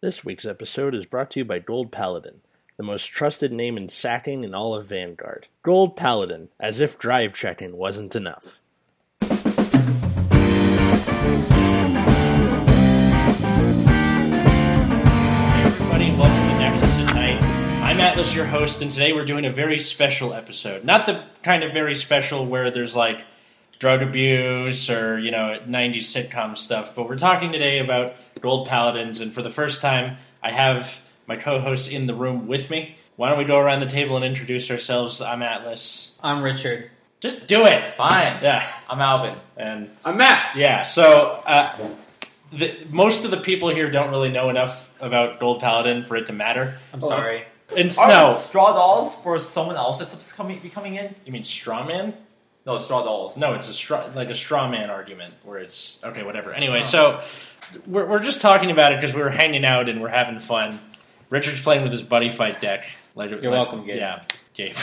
This week's episode is brought to you by Gold Paladin, the most trusted name in sacking in all of Vanguard. Gold Paladin, as if drive checking wasn't enough. Hey everybody, welcome to Nexus at Night. I'm Atlas, your host, and today we're doing a very special episode. Not the kind of very special where there's like drug abuse or, you know, 90s sitcom stuff, but we're talking today about Gold Paladins, and for the first time, I have my co-host in the room with me. Why don't we go around the table and introduce ourselves? I'm Atlas. I'm Richard. Just do it. Fine. Yeah, I'm Alvin. and I'm Matt. yeah. So uh, the, most of the people here don't really know enough about Gold Paladin for it to matter. I'm sorry. And Are no, straw dolls for someone else that's coming, be coming in? you mean straw man? No, straw dolls. No, it's a straw like a straw man argument where it's okay, whatever. Anyway, Oh. so we're we're just talking about it because we were hanging out and we're having fun. Richard's playing with his buddy fight deck. Like, You're like- welcome, Gabe. Yeah, Gabe.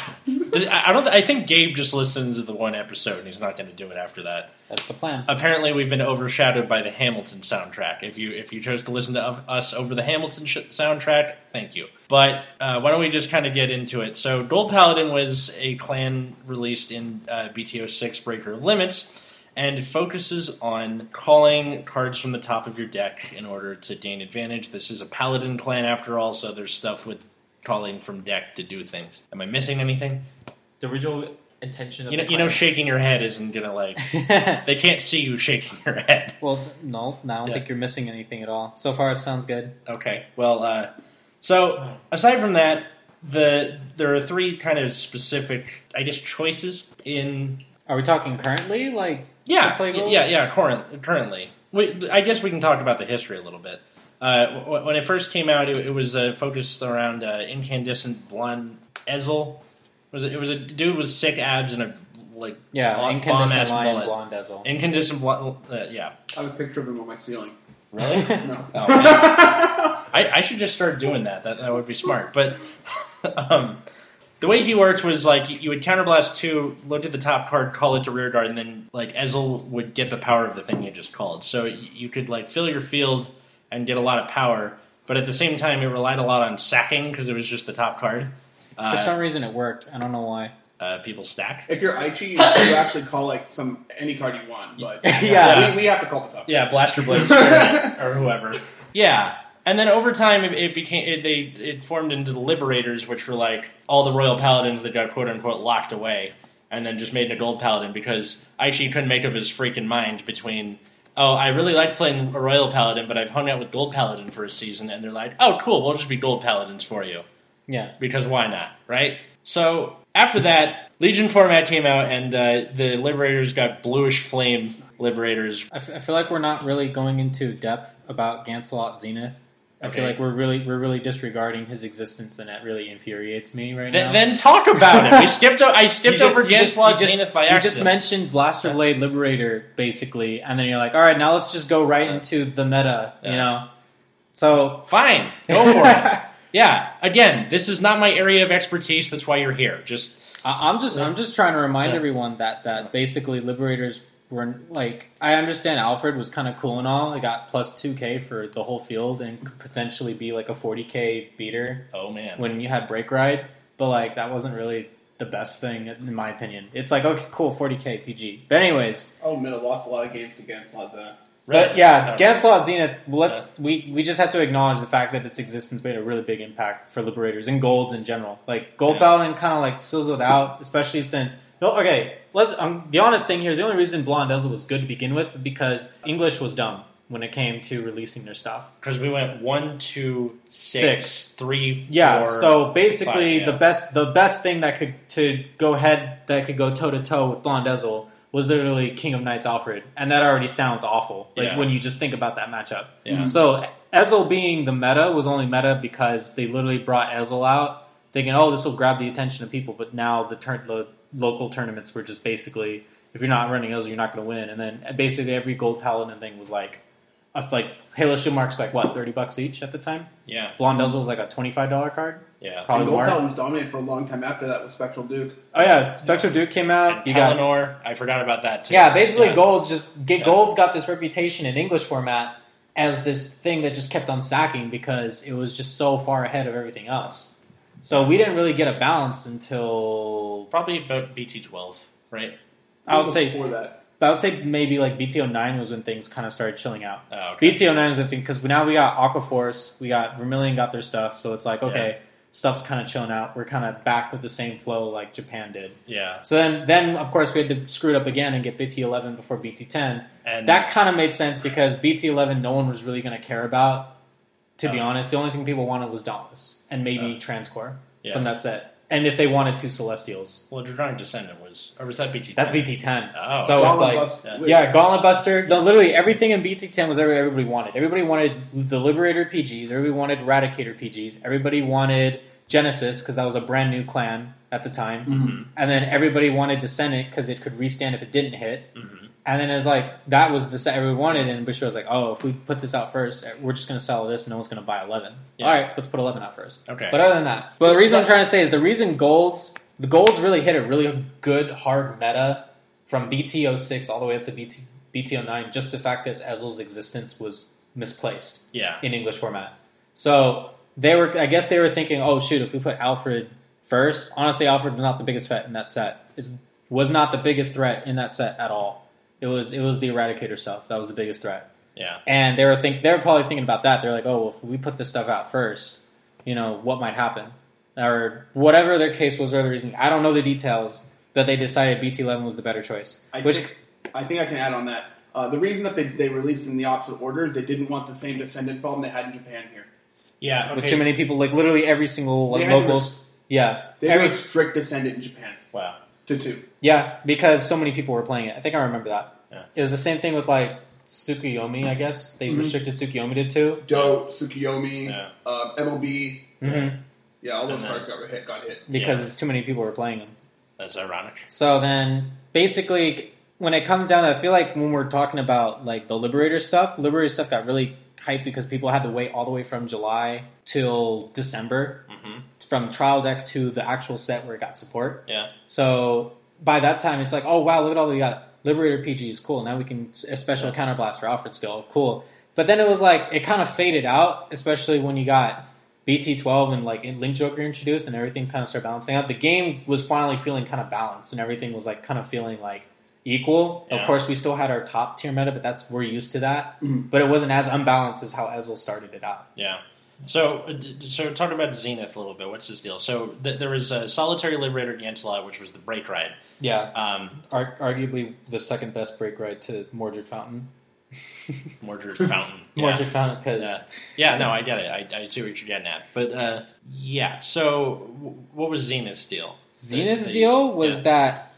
I don't. I think Gabe just listened to the one episode and he's not going to do it after that. That's the plan. Apparently, we've been overshadowed by the Hamilton soundtrack. If you if you chose to listen to us over the Hamilton sh- soundtrack, thank you. But uh, why don't we just kind of get into it? So, Gold Paladin was a clan released in uh, BTO six Breaker of Limits, and it focuses on calling cards from the top of your deck in order to gain advantage. This is a Paladin clan after all, so there's stuff with calling from deck to do things. Am I missing anything? The original intention of You know, the you know, clan- shaking your head isn't gonna like. They can't see you shaking your head. well, no, no, I don't Yeah. think you're missing anything at all. So far, it sounds good. Okay. Well, uh, so aside from that, the there are three kind of specific, I guess, choices in. Are we talking currently? Like, Yeah, To play y- goals? yeah, yeah. Current, currently, we, I guess we can talk about the history a little bit. Uh, when it first came out, it, it was uh, focused around uh, incandescent blonde Ezel. Was it? It was a dude with sick abs and a like yeah, bomb- incandescent bomb-ass lion bullet. blonde Ezel. Incandescent blonde. Uh, yeah. I have a picture of him on my ceiling. Really? No. Oh, man. I, I should just start doing that. That that would be smart. But um, the way he worked was like you would counterblast two, look at the top card, call it to rear guard, and then like Ezel would get the power of the thing you just called. So you could like fill your field and get a lot of power, but at the same time it relied a lot on sacking because it was just the top card. For Uh, some reason, it worked. I don't know why. uh, people stack. If you're Aichi, you actually call like some any card you want, but Yeah. we, we have to call the top. Yeah, Blaster Blade Spirit or whoever. Yeah, and then over time it, it became it, they it formed into the Liberators, which were like all the Royal Paladins that got quote unquote locked away, and then just made a Gold Paladin because Aichi couldn't make up his freaking mind between. Oh, I really like playing a Royal Paladin, but I've hung out with Gold Paladin for a season, and they're like, "Oh, cool, we'll just be Gold Paladins for you." Yeah. because why not, right? So after that, Legion format came out, and uh, the Liberators got bluish flame Liberators. I, f- I feel like we're not really going into depth about Gancelot Zenith. I feel like we're really we're really disregarding his existence, and that really infuriates me right Th- now. then talk about it. We skipped. O- I skipped just- over just- you just- Zenith You just mentioned Blaster Blade Liberator, basically, and then you're like, all right, now let's just go right into the meta, you know? So. Fine, go for it. Yeah. Again, this is not my area of expertise. That's why you're here. Just I- I'm just I'm just trying to remind Yeah. everyone that that basically liberators were like I understand Alfred was kind of cool and all. It got plus two K for the whole field and could potentially be like a forty K beater oh man. when you had break ride, but like that wasn't really the best thing in my opinion. It's like okay, cool, forty K PG. But anyways, Oh, Middle lost a lot of games against Lazana. But yeah. Gancelot Zenith. Let's we we just have to acknowledge the fact that its existence made a really big impact for liberators and golds in general. Like Gold Yeah. Paladin kind of like sizzled out, especially since. No, okay, let's. Um, the honest thing here is the only reason Blonde Ezel was good to begin with because English was dumb when it came to releasing their stuff. Because we went one, two, six, Six. three, Yeah, four, so basically five, yeah. the best the best thing that could to go head that could go toe to toe with Blonde Ezel was literally King of Knights Alfred, and that already sounds awful. Like Yeah. when you just think about that matchup. Yeah. Mm-hmm. So Ezel being the meta was only meta because they literally brought Ezel out, thinking, "Oh, this will grab the attention of people." But now the turn the local tournaments were just basically, if you're not running Ezel, you're not going to win. And then basically every gold paladin thing was like, a, like Halo Shield marks like what thirty bucks each at the time. Yeah, Blonde Ezel was like a twenty five dollar card. Yeah. Probably And Gold more. Paladins dominated for a long time after that with Spectral Duke. Oh yeah, Spectral Duke came out. And You got Palinor, I forgot about that too. yeah, basically Yeah. Gold's just get Yeah. Gold's got this reputation in English format as this thing that just kept on sacking because it was just so far ahead of everything else. So we didn't really get a balance until Probably about BT twelve, right? I would say before that. I would say maybe like BTO oh nine was when things kind of started chilling out. Oh, okay. BTO oh nine is the thing because now we got Aqua Force, we got Vermilion got their stuff, so it's like okay, stuff's kind of chilling out. We're kind of back with the same flow like Japan did. Yeah, So then, then of course we had to screw it up again and get BT eleven before BT ten. and That kind of made sense because BT eleven no one was really going to care about. To be Oh. honest, the only thing people wanted was Dauntless and maybe Oh. Transcore yeah. from that set, and if they wanted two Celestials, Well, Dragonic Descendant was, or was that BT? that's BT ten. Oh, so it's like Bust- yeah. Yeah, Gauntlet Buster. No, literally everything in BT10 was every- everybody wanted. Everybody wanted the Liberator PGs. Everybody wanted Eradicator PGs. Everybody wanted Genesis because that was a brand new clan at the time. Mhm. And then everybody wanted Descendant because it could restand if it didn't hit. Mhm. And then it was like that was the set everybody wanted. And Bushiroad was like, "Oh, if we put this out first, we're just going to sell this, and no one's going to buy 11. Yeah. All right, let's put 11 out first. Okay. But other than that, but the reason I'm trying to say is the reason golds, the golds really hit a really good hard meta from BT06 all the way up to BT, BT09. Just the fact that Ezel's existence was misplaced yeah, in English format. So they were, I guess they were thinking, oh shoot, if we put Alfred first, honestly, Alfred was not the biggest threat in that set. Is was not the biggest threat in that set at all. It was it was the Eradicator stuff that was the biggest threat. yeah, And they were think they were probably thinking about that. They're like, oh, well, if we put this stuff out first, you know, what might happen, or whatever their case was, or the reason. I don't know the details, but they decided BT11 was the better choice. I which think, I think I can add on that. Uh, the reason that they, they released in the opposite order is they didn't want the same descendant problem they had in Japan here. yeah. with too many people, like literally every single like They had locals, yeah, They every were a strict descendant in Japan Wow. to two. yeah, because so many people were playing it. I think I remember that. Yeah. It was the same thing with like Tsukuyomi. I guess they Mhm. restricted Tsukuyomi to two. Doe, Tsukuyomi, Yeah. uh, MLB. Mm-hmm. Yeah, all those And then- cards got hit. Got hit. Because Yeah. it's too many people were playing them. That's ironic. So then, basically, when it comes down, to, I feel like when we're talking about like the Liberator stuff, Liberator stuff got really hyped because people had to wait all the way from July till December hmm from trial deck to the actual set where it got support. Yeah. So by that time, it's like, oh wow, look at all we got. Liberator PG is cool. Now we can a special counterblast for Alfred skill, cool. But then it was like it kind of faded out, especially when you got BT12 and like Link Joker introduced and everything kind of started balancing out. The game was finally feeling kind of balanced and everything was like kind of feeling like equal. Yeah. Of course, we still had our top tier meta, but that's we're used to that. Mhm. But it wasn't as unbalanced as how Ezel started it out. Yeah. So, uh, so talking about Zenith a little bit. What's his deal? So th- there was a Solitary Liberator Gancelot, which was the break ride. Yeah, Um, Ar- arguably the second best break ride to Mordred Fountain. Mordred Fountain. Yeah. Mordred Fountain because Yeah. Yeah, no, I get it. I, I see what you're getting at. But uh, yeah, so w- what was Zenith's deal? Zenith's deal was yeah. that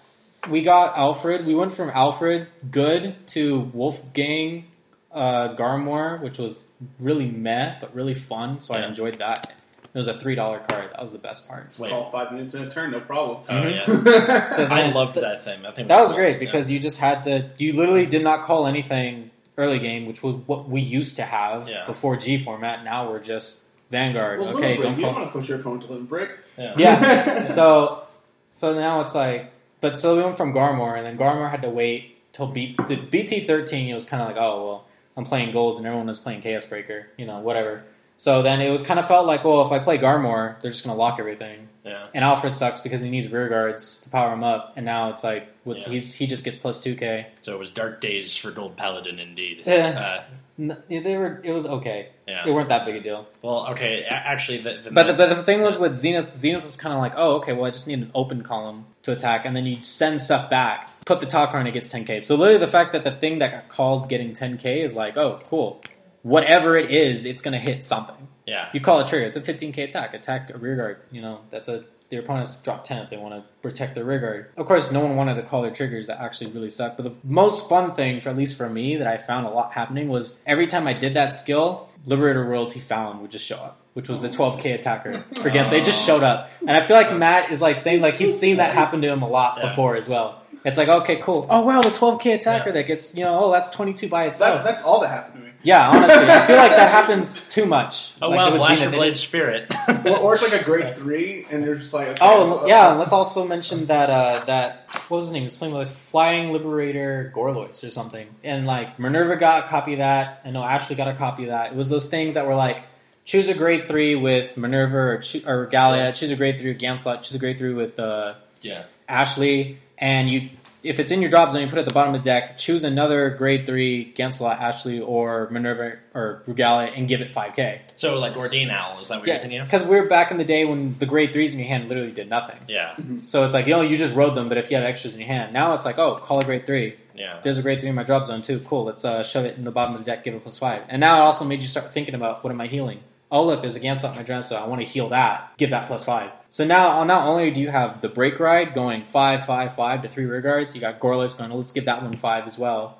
we got Alfred. We went from Alfred good to Wolf Fang uh, Garmore, which was really meh but really fun. So I enjoyed that. It was a three dollar card. That was the best part. Wait. Call five minutes in a turn, no problem. Oh, yeah. So I loved that thing. That thing That was cool. great Yeah. because you just had to. You literally did not call anything early game, which was what we used to have Yeah. before G format. Now we're just Vanguard. Well, okay, okay, don't you call. don't want to push your opponent to limit break. Yeah. Yeah. so so now it's like, but so we went from Garmore, and then Garmore had to wait till B, the BT thirteen. It was kind of like, oh well, I'm playing golds, and everyone was playing Chaos Breaker, you know, whatever. So then it was kind of felt like, well, if I play Garmore, they're just gonna lock everything, Yeah. and Alfred sucks because he needs rear guards to power him up, and now it's like, with, Yeah. he's he just gets plus two K. So it was dark days for Gold Paladin, indeed. Yeah. Uh, They were, it was okay. yeah. They weren't that big a deal. Well, okay. Actually, the, the But the, but the thing was with Zenith, Zenith was kind of like, oh, okay, well, I just need an open column to attack, and then you send stuff back, put the top card, and it gets 10k. So literally, the fact that the thing that got called getting 10k is like, oh, cool. Whatever it is, it's going to hit something. yeah. You call it trigger. It's a 15k attack. Attack a rear guard. You know, that's a their opponents drop 10 if they want to protect their rear guard. Of course, no one wanted to call their triggers that actually really suck. But the most fun thing, for at least for me, that I found a lot happening was every time I did that skill, Liberator Royalty Phallon would just show up, which was the 12k attacker for Gensei. It just showed up. And I feel like Matt is like saying, like, he's seen that happen to him a lot Yeah. before as well. It's like, okay, cool. Oh, wow, the 12k attacker Yeah. that gets, you know, oh, that's 22 by That, itself. that's all that happened to me. Yeah, honestly, I feel like that happens too much. Oh like wow, Blaster Zenith. Blade Spirit. or, or it's like a grade three, and you're just like okay, Oh uh, yeah, let's also mention that uh, that what was his name? It's something like Flying Liberator Gorlois or something. And like Minerva got a copy of that. I know Ashley got a copy of that. It was those things that were like choose a grade three with Minerva or, choo- or Galia, choose a grade three with Gancelot, choose a grade three with uh, yeah. Ashley, and you if it's in your drop zone, you put it at the bottom of the deck. Choose another grade three Gancelot, Ashley, or Minerva or Rugalia, and give it five k. So like Ordine Owl, is that what you're Yeah, thinking of? because we are back in the day when the grade threes in your hand literally did nothing. Yeah, So it's like, you know, you just rode them, but if you have extras in your hand, now it's like, oh, call a grade three. yeah. There's a grade three in my drop zone too. Cool. Let's uh, shove it in the bottom of the deck, give it plus five. And now it also made you start thinking about what am I healing? Oh, look, there's a Gancelot in my drop zone. I want to heal that. Give that plus five. So now, uh, not only do you have the break ride going five, five, five to three rear guards, you got Gorlois going, let's give that one five as well.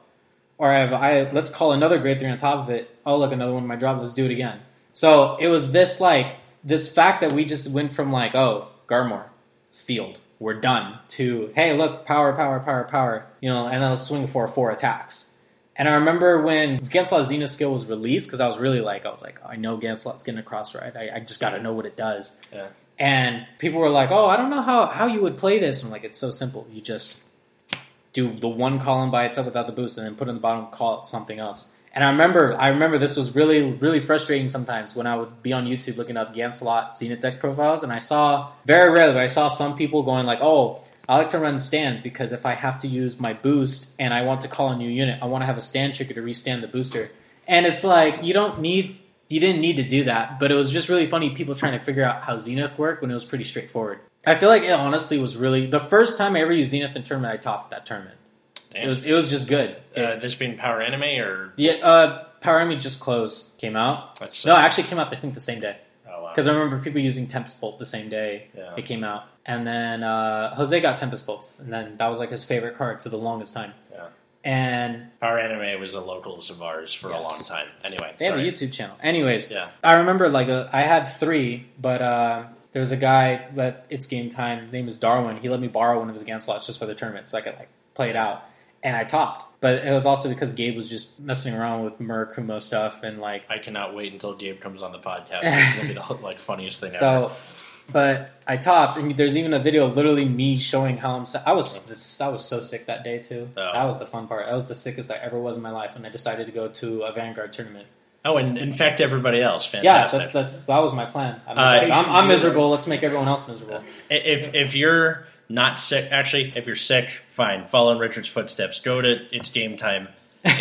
Or I have, I let's call another grade three on top of it. Oh, look, another one in my drop. Let's do it again. So it was this like this fact that we just went from like, oh, Garmore, field, we're done, to hey, look, power, power, power, power, you know, and then let's swing for four attacks. And I remember when Gancelot Zenith skill was released, because I was really like, I was like, I know Gancelot's getting a cross ride. I, I just got to know what it does. Yeah. And people were like, oh, I don't know how, how you would play this. And I'm like, it's so simple. You just do the one column by itself without the boost, and then put in the bottom, call it something else. And I remember, I remember this was really, really frustrating sometimes when I would be on YouTube looking up Gancelot Zenith deck profiles, and I saw very rarely, but I saw some people going like, "Oh, I like to run stands because if I have to use my boost and I want to call a new unit, I want to have a stand trigger to restand the booster." And it's like you don't need, you didn't need to do that, but it was just really funny people trying to figure out how Zenith worked when it was pretty straightforward. I feel like it honestly was really the first time I ever used Zenith in tournament. I topped that tournament. It was it was just good. It- uh, this being Power Anime or yeah, uh, Power Enemy just closed, came out. that's No, it actually came out I think the same day oh, wow. because I remember people using Tempest Bolt the same day Yeah. it came out, and then uh, Jose got Tempest Bolts, and then that was like his favorite card for the longest time. Yeah. And Power Anime was a locals of ours for a long time. Anyway, they have a. YouTube channel. Anyways, Yeah. I remember like uh, I had three, but uh, there was a guy that it's game time. His name is Darwin. He let me borrow one of his Gancelots just for the tournament, so I could like play it out. And I topped, but it was also because Gabe was just messing around with Murakumo stuff and like I cannot wait until Gabe comes on the podcast. It's gonna be the like funniest thing ever. So, but I topped, and there's even a video of literally me showing how I'm. si- I was this, I was so sick that day too. Oh. That was the fun part. That was the sickest I ever was in my life, and I decided to go to a Vanguard tournament. Oh, and infect everybody else. Yeah, that's that's that was my plan. I was Uh, I'm, I'm miserable. Let's make everyone else miserable. If if you're not sick, actually, if you're sick, fine. Follow in Richard's footsteps. Go to it's game time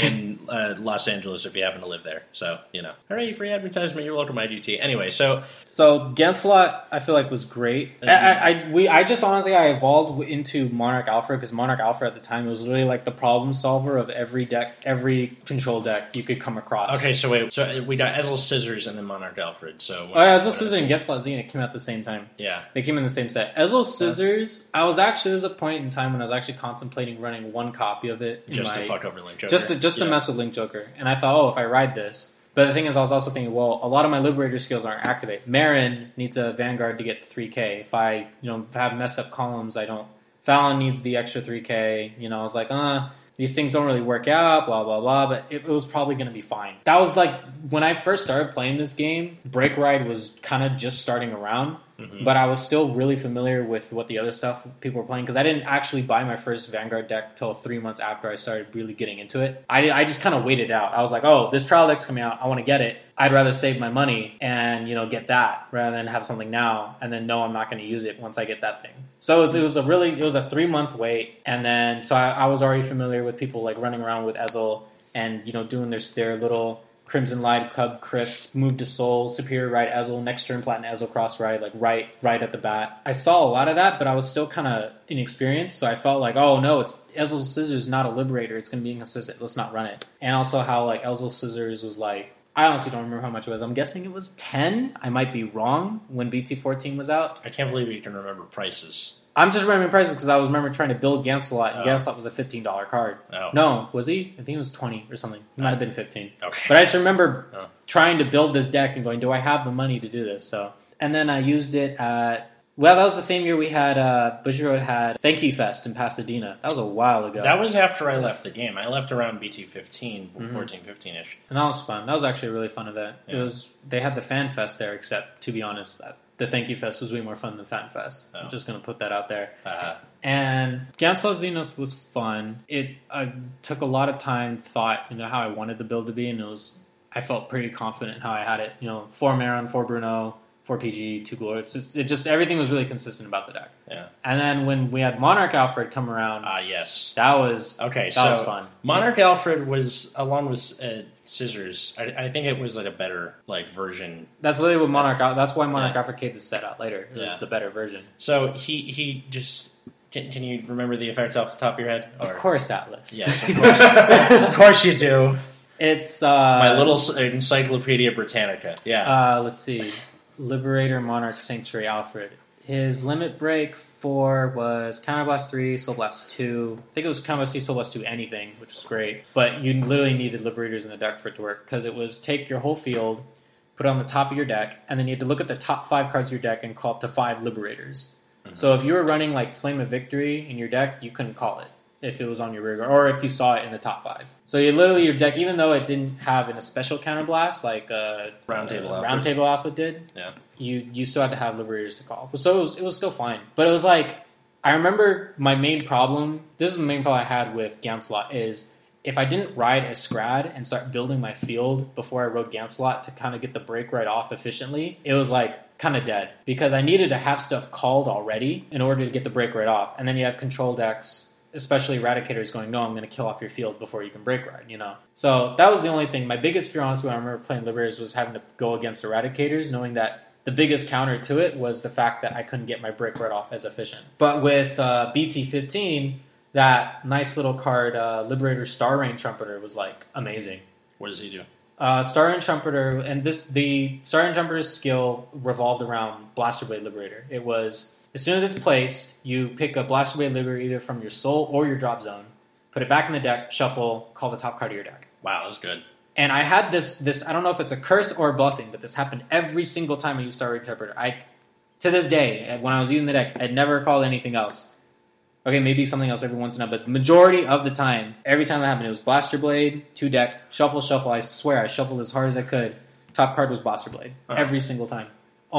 in uh, Los Angeles if you happen to live there. So you know, hooray! Free advertisement. You're welcome, IGT. Anyway, so So Gancelot, I feel like was great. I, I, I we I just honestly I evolved into Monarch Alfred because Monarch Alfred at the time was really like the problem solver of every deck, every control deck you could come across. okay, so wait, so we got Ezel Scissors and then Monarch Alfred. So Oh, yeah, Ezel Scissors and Gancelot Zenith came out at the same time. Yeah, They came in the same set. Ezel Scissors, I was actually, there was a point in time when I was actually contemplating running one copy of it. just my, to fuck over Link Joker. Just to, just to mess with Link Joker. And I thought, oh, if I ride this. But the thing is, I was also thinking, well, a lot of my Liberator skills aren't activate. Marron needs a Vanguard to get 3k. If I, you know, have messed up columns, I don't. Phallon needs the extra 3k. You know, I was like, uh, these things don't really work out, blah, blah, blah. But it, it was probably going to be fine. That was like, when I first started playing this game, Break Ride was kind of just starting around. Mhm. But I was still really familiar with what the other stuff people were playing because I didn't actually buy my first Vanguard deck till three months after I started really getting into it. I, I just kind of waited out. I was like, oh, this trial deck's coming out. I want to get it. I'd rather save my money and you know get that rather than have something now and then know I'm not going to use it once I get that thing. So it was, it was a really it was a three month wait and then so I, I was already familiar with people like running around with Ezel and you know doing their their little Crimson Light, Cub, Crips, move to Soul, Superior Ride, Ezel, next turn Platinum Ezel, cross ride, like right, right at the bat. I saw a lot of that, but I was still kind of inexperienced, so I felt like, oh no, it's Ezel Scissors, not a Liberator. It's going to be inconsistent. Let's not run it. And also how like Ezel Scissors was like, I honestly don't remember how much it was. I'm guessing it was ten. I might be wrong when BT14 was out. I can't believe you can remember prices. I'm just remembering prices because I was remember trying to build Gancelot, and Oh. Was a fifteen dollar card. Oh, No, was he? I think it was twenty or something. He might have been fifteen. okay. But I just remember Oh. trying to build this deck and going, do I have the money to do this? So, and then I used it at Well, that was the same year we had uh, had Thank You Fest in Pasadena. That was a while ago. That was after I left the game. I left around BT 15, Mhm. 14, 15 ish. and that was fun. That was actually a really fun event. It was they had the Fan Fest there, except to be honest, that the Thank You Fest was way more fun than Fan Fest. Oh. I'm just gonna put that out there. Uh, And Gancelot Zenith was fun. It I took a lot of time, thought, you know, how I wanted the build to be, and it was I felt pretty confident how I had it. You know, four Marron, four Bruno, four PG, two Glory. It's just, it just everything was really consistent about the deck. Yeah. And then when we had Monarch Alfred come around, ah, yes. that was Okay, that so was fun. Monarch Alfred was along with uh, Scissors. I, I think it was like a better like version. That's literally what Monarch. That's why Monarch Yeah. Alfred gave the set out later. It was the better version. So he he just can, can you remember the effects off the top of your head? Of course, Atlas. Yes, of course. of course you do. It's uh, My little Encyclopedia Britannica. Yeah. Uh, let's see. Liberator, Monarch, Sanctuary, Alfred. His limit break four was Counterblast 3, Soul Blast 2. I think it was Counterblast 3, Soul Blast 2, anything, which was great. But you literally needed Liberators in the deck for it to work because it was take your whole field, put it on the top of your deck, and then you had to look at the top five cards of your deck and call up to five Liberators. Mm-hmm. So if you were running like Flame of Victory in your deck, you couldn't call it if it was on your rear guard, or if you saw it in the top five. So you literally your deck, even though it didn't have an, a special counterblast like uh, Round Table uh, Round Table Alfred did, Yeah. you you still had to have Liberators to call. So it was, it was still fine, but it was like I remember my main problem. This is the main problem I had with Gancelot is if I didn't ride a Scrad and start building my field before I rode Gancelot to kind of get the break ride off efficiently, it was like kind of dead because I needed to have stuff called already in order to get the break ride off. And then you have control decks, especially Eradicators, going, "No, I'm going to kill off your field before you can break ride." You know, so that was the only thing. My biggest fear, honestly, when I remember playing Liberators, was having to go against Eradicators, knowing that the biggest counter to it was the fact that I couldn't get my break ride off as efficient. But with uh, BT15, that nice little card, uh, Liberator Star Rain Trumpeter, was like amazing. What does he do? Uh, Star Rain Trumpeter, and this the Star Rain Trumpeter's skill revolved around Blaster Blade Liberator. It was as soon as it's placed, you pick a Blaster Blade Liberator either from your soul or your drop zone, put it back in the deck, shuffle, call the top card of your deck. Wow, that was good. And I had this this I don't know if it's a curse or a blessing, but this happened every single time I used Star Rain Trumpeter. I to this day, when I was using the deck, I'd never called anything else. Okay, maybe something else every once in a while, but the majority of the time, every time that happened, it was Blaster Blade, two deck, shuffle, shuffle. I swear I shuffled as hard as I could. Top card was Blaster Blade. Uh-huh. Every single time.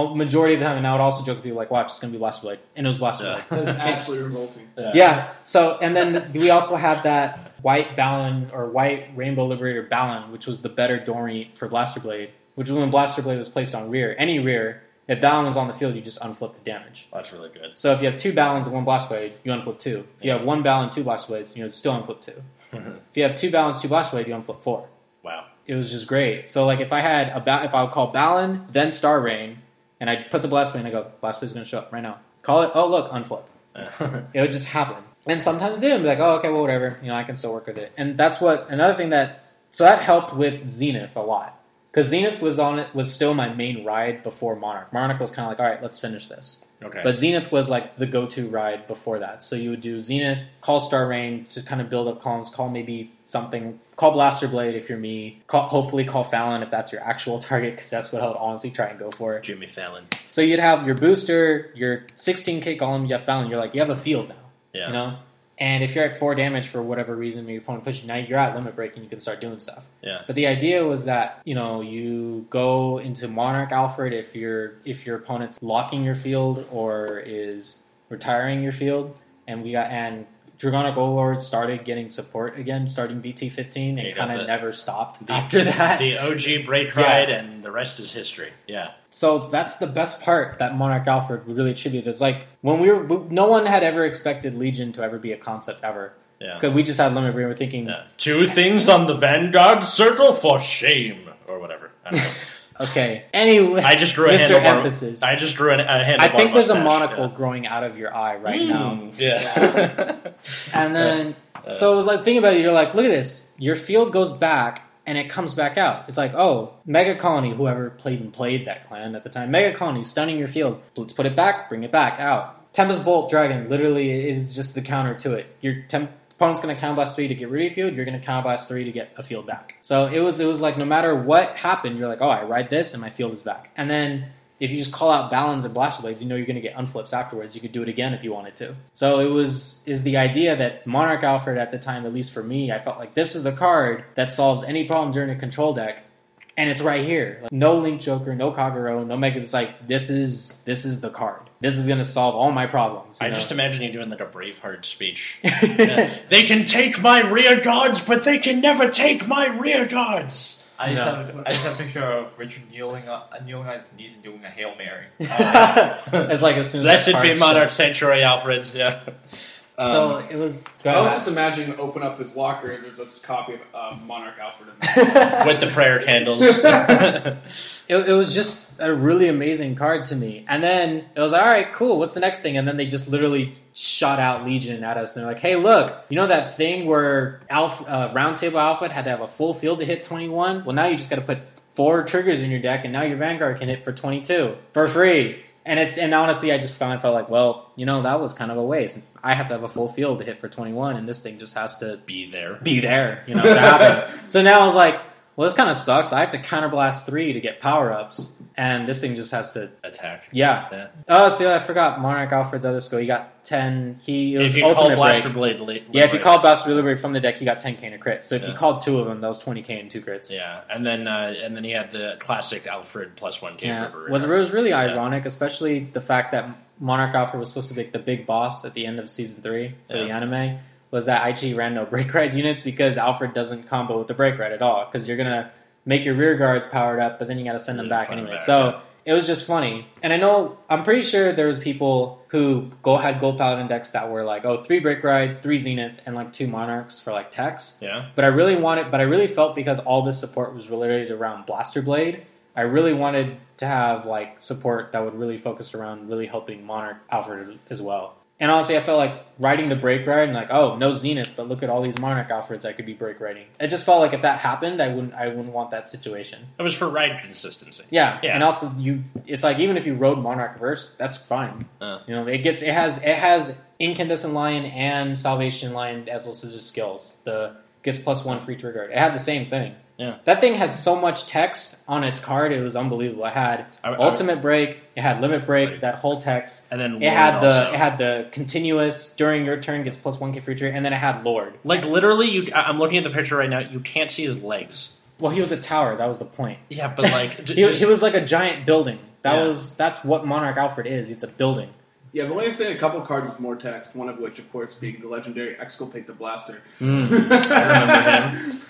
Majority of the time, and I would also joke with people like, watch, it's going to be Blaster Blade. And it was Blaster Yeah. Blade. That's absolutely revolting. Yeah. So, and then we also had that white Balin or white Rainbow Liberator Balin, which was the better Dorient for Blaster Blade, which was when Blaster Blade was placed on rear. Any rear, if Balin was on the field, you just unflip the damage. That's really good. So if you have two Balins and one Blaster Blade, you unflip two. If you have one Balin, two Blaster Blades, you know, still unflip two. If you have two Balins, two Blaster Blade, you unflip four. Wow. It was just great. So like if I had a ba- if I would call Balin, then Star Rain, and I put the Blast Blade, and I go, Blast Blade's going to show up right now. Call it. Oh look, unflip. It would just happen. And sometimes it would be like, oh, okay, well, whatever. You know, I can still work with it. And that's what another thing that so that helped with Zenith a lot because Zenith was on it was still my main ride before Monarch. Monarch was kind of like, all right, let's finish this. okay. But Zenith was like the go-to ride before that. So you would do Zenith, call Star Rain to kind of build up columns, call maybe something, call Blaster Blade if you're me, call, hopefully call Phallon if that's your actual target because that's what I would honestly try and go for. Jimmy Fallon. So you'd have your booster, your 16k column, you have Phallon. You're like, you have a field now, Yeah. you know. And if you're at four damage for whatever reason, your opponent pushes you, now you're at limit break and you can start doing stuff. Yeah. But the idea was that you know you go into Monarch Alfred if your if your opponent's locking your field or is retiring your field, and we got and Dragonic Overlord started getting support again, starting BT fifteen, and kind of never stopped the- after that. The OG break Yeah. ride, and the rest is history. Yeah. So that's the best part that Monarch Alfred would really attribute is like when we were, no one had ever expected Legion to ever be a concept ever. Yeah. Because we just had limit were thinking, Yeah. Two things on the Vanguard circle for shame, or whatever. I, don't know. okay. Anyway, I just drew a Mr. handlebar. Emphasis. I just drew a, a handlebar. I think there's a mustache, monocle growing out of your eye yeah. right now. Mm, yeah. And then, Uh, so it was like, think about it. You're like, look at this. Your field goes back and it comes back out. It's like, oh, Mega Colony, whoever played and played that clan at the time, Mega Colony, stunning your field. Let's put it back, bring it back out. Tempest Bolt Dragon literally is just the counter to it. Your temp- opponent's going to counterblast three to get rid of field. You're going to counterblast three to get a field back. So it was, it was like no matter what happened, you're like, oh, I ride this and my field is back. And then if you just call out Balins and Blaster Blades, you know you're going to get unflips afterwards. You could do it again if you wanted to. So it was is the idea that Monarch Alfred at the time, at least for me, I felt like this is the card that solves any problem during a control deck. And it's right here. Like, no Link Joker, no Kagero, no Mega. It's like this is this is the card. This is going to solve all my problems. I know? just imagine you doing like a Braveheart speech. Yeah. They can take my rear guards, but they can never take my rear guards. I just, No. have, I just have a picture of Richard kneeling on, uh, kneeling on his knees and doing a Hail Mary. it's like as soon as Blessed that be card Monarch showed. Sanctuary Alfred. Yeah. So Um, it was. I was just imagining open up his locker and there's a copy of uh, Monarch Alfred in with the prayer candles. It, it was just a really amazing card to me. And then it was like, all right, cool. What's the next thing? And then they just literally shot out Legion at us. And they're like, "Hey, look, you know that thing where Alpha, uh, Roundtable Alfred had to have a full field to hit 21? Well, now you just got to put four triggers in your deck, and now your Vanguard can hit for 22 for free." And it's and honestly, I just kind of felt like, well, you know, that was kind of a waste. I have to have a full field to hit for 21, and this thing just has to be there. be there, you know, to happen. so now I was like, well, this kind of sucks. I have to counterblast three to get power ups, and this thing just has to, Attack. yeah. Yeah. Oh, so I forgot Monarch Alfred's other skill. He got ten. He it was If you call ultimate Blaster break. Blade late. Yeah, if you call Blaster Liberate from the deck, he got 10k and a crit. So if Yeah. you called two of them, that was 20k and two crits. Yeah, and then uh, and then he had the classic Alfred plus one K Yeah, was it was really ironic, especially the fact that Monarch Alfred was supposed to be the big boss at the end of season three for the anime. Was that Aichi ran no break rides units because Alfred doesn't combo with the break ride at all because you're gonna make your rear guards powered up, but then you got to send them mm, back anyway. back, so yeah. it was just funny, and I know I'm pretty sure there was people who go had gold paladin decks that were like, oh, three break ride, three zenith, and like two monarchs for like techs. Yeah, But I really wanted, but I really felt because all this support was related around Blaster Blade, I really wanted to have like support that would really focus around really helping Monarch Alfred as well. And honestly, I felt like riding the break ride and like, oh, no Zenith, but look at all these Monarch Alfreds I could be break riding. It just felt like if that happened, I wouldn't, I wouldn't want that situation. it was for ride consistency. Yeah, Yeah. and also you, it's like even if you rode Monarch reverse, that's fine. Uh. You know, it gets, it has, it has Incandescent Lion and Salvation Lion as well as skills. The gets plus one free trigger. It had the same thing. Yeah. That thing had so much text on its card; it was unbelievable. It had I- I- ultimate break, it had limit break, Right. that whole text. And then It had the also. it had the continuous during your turn gets plus one K free trigger, and then it had Lord. like literally. You, I- I'm looking at the picture right now. You can't see his legs. Well, he was a tower. That was the point. Yeah, but like j- He, just- he was like a giant building. That Yeah. was that's what Monarch Alfred is. It's a building. Yeah, but only saying a couple cards with more text, one of which, of course, being the legendary Exculpate the Blaster. Mm. I remember him.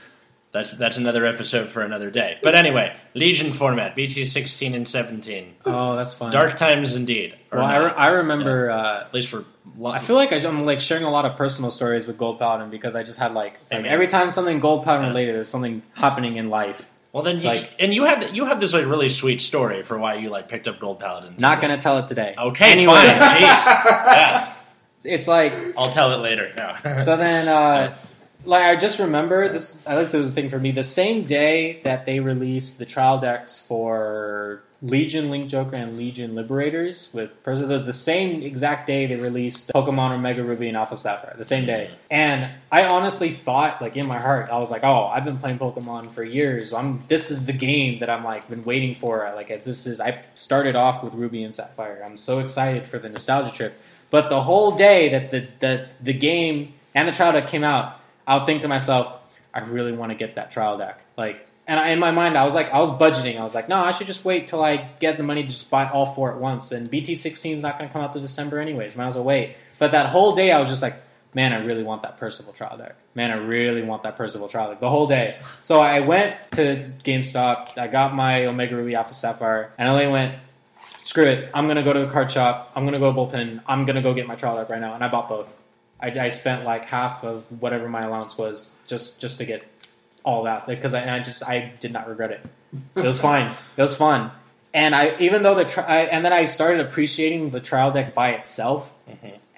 That's that's another episode for another day. But anyway, Legion format, BT sixteen and seventeen. Oh, that's fun. Dark times indeed. Well, I, re- I remember. Uh, at least for lo- I feel like I'm like sharing a lot of personal stories with Gold Paladin because I just had like, like every time something Gold Paladin Yeah. related, there's something happening in life. well then you, like- and you have you have this like really sweet story for why you like picked up Gold Paladin. Not gonna tell it today. Okay, Anyways. fine. Jeez. Yeah, It's like I'll tell it later. No. so. Then, uh, like I just remember this. At least it was a thing for me. The same day that they released the trial decks for Legion Link Joker and Legion Liberators with Persia, was the same exact day they released Pokemon Omega Ruby and Alpha Sapphire. The same day, and I honestly thought, like in my heart, I was like, "Oh, I've been playing Pokemon for years. I'm this is the game that I'm like been waiting for. Like this is I started off with Ruby and Sapphire. I'm so excited for the nostalgia trip." But the whole day that the the, the game and the trial deck came out, I would think to myself, I really want to get that trial deck. Like, and I, in my mind, I was like, I was budgeting. I was like, no, I should just wait till I get the money to just buy all four at once. And BT sixteen is not going to come out to December anyways. Might as well wait. But that whole day, I was just like, man, I really want that Percival trial deck. Man, I really want that Percival trial deck. The whole day. So I went to GameStop. I got my Omega Ruby Alpha Sapphire, and I only went screw it. I'm gonna go to the card shop. I'm gonna go to bullpen. I'm gonna go get my trial deck right now, and I bought both. I, I spent like half of whatever my allowance was just just to get all that because I, I just I did not regret it. It was fine. It was fun, and I even though the tri- I, and then I started appreciating the trial deck by itself.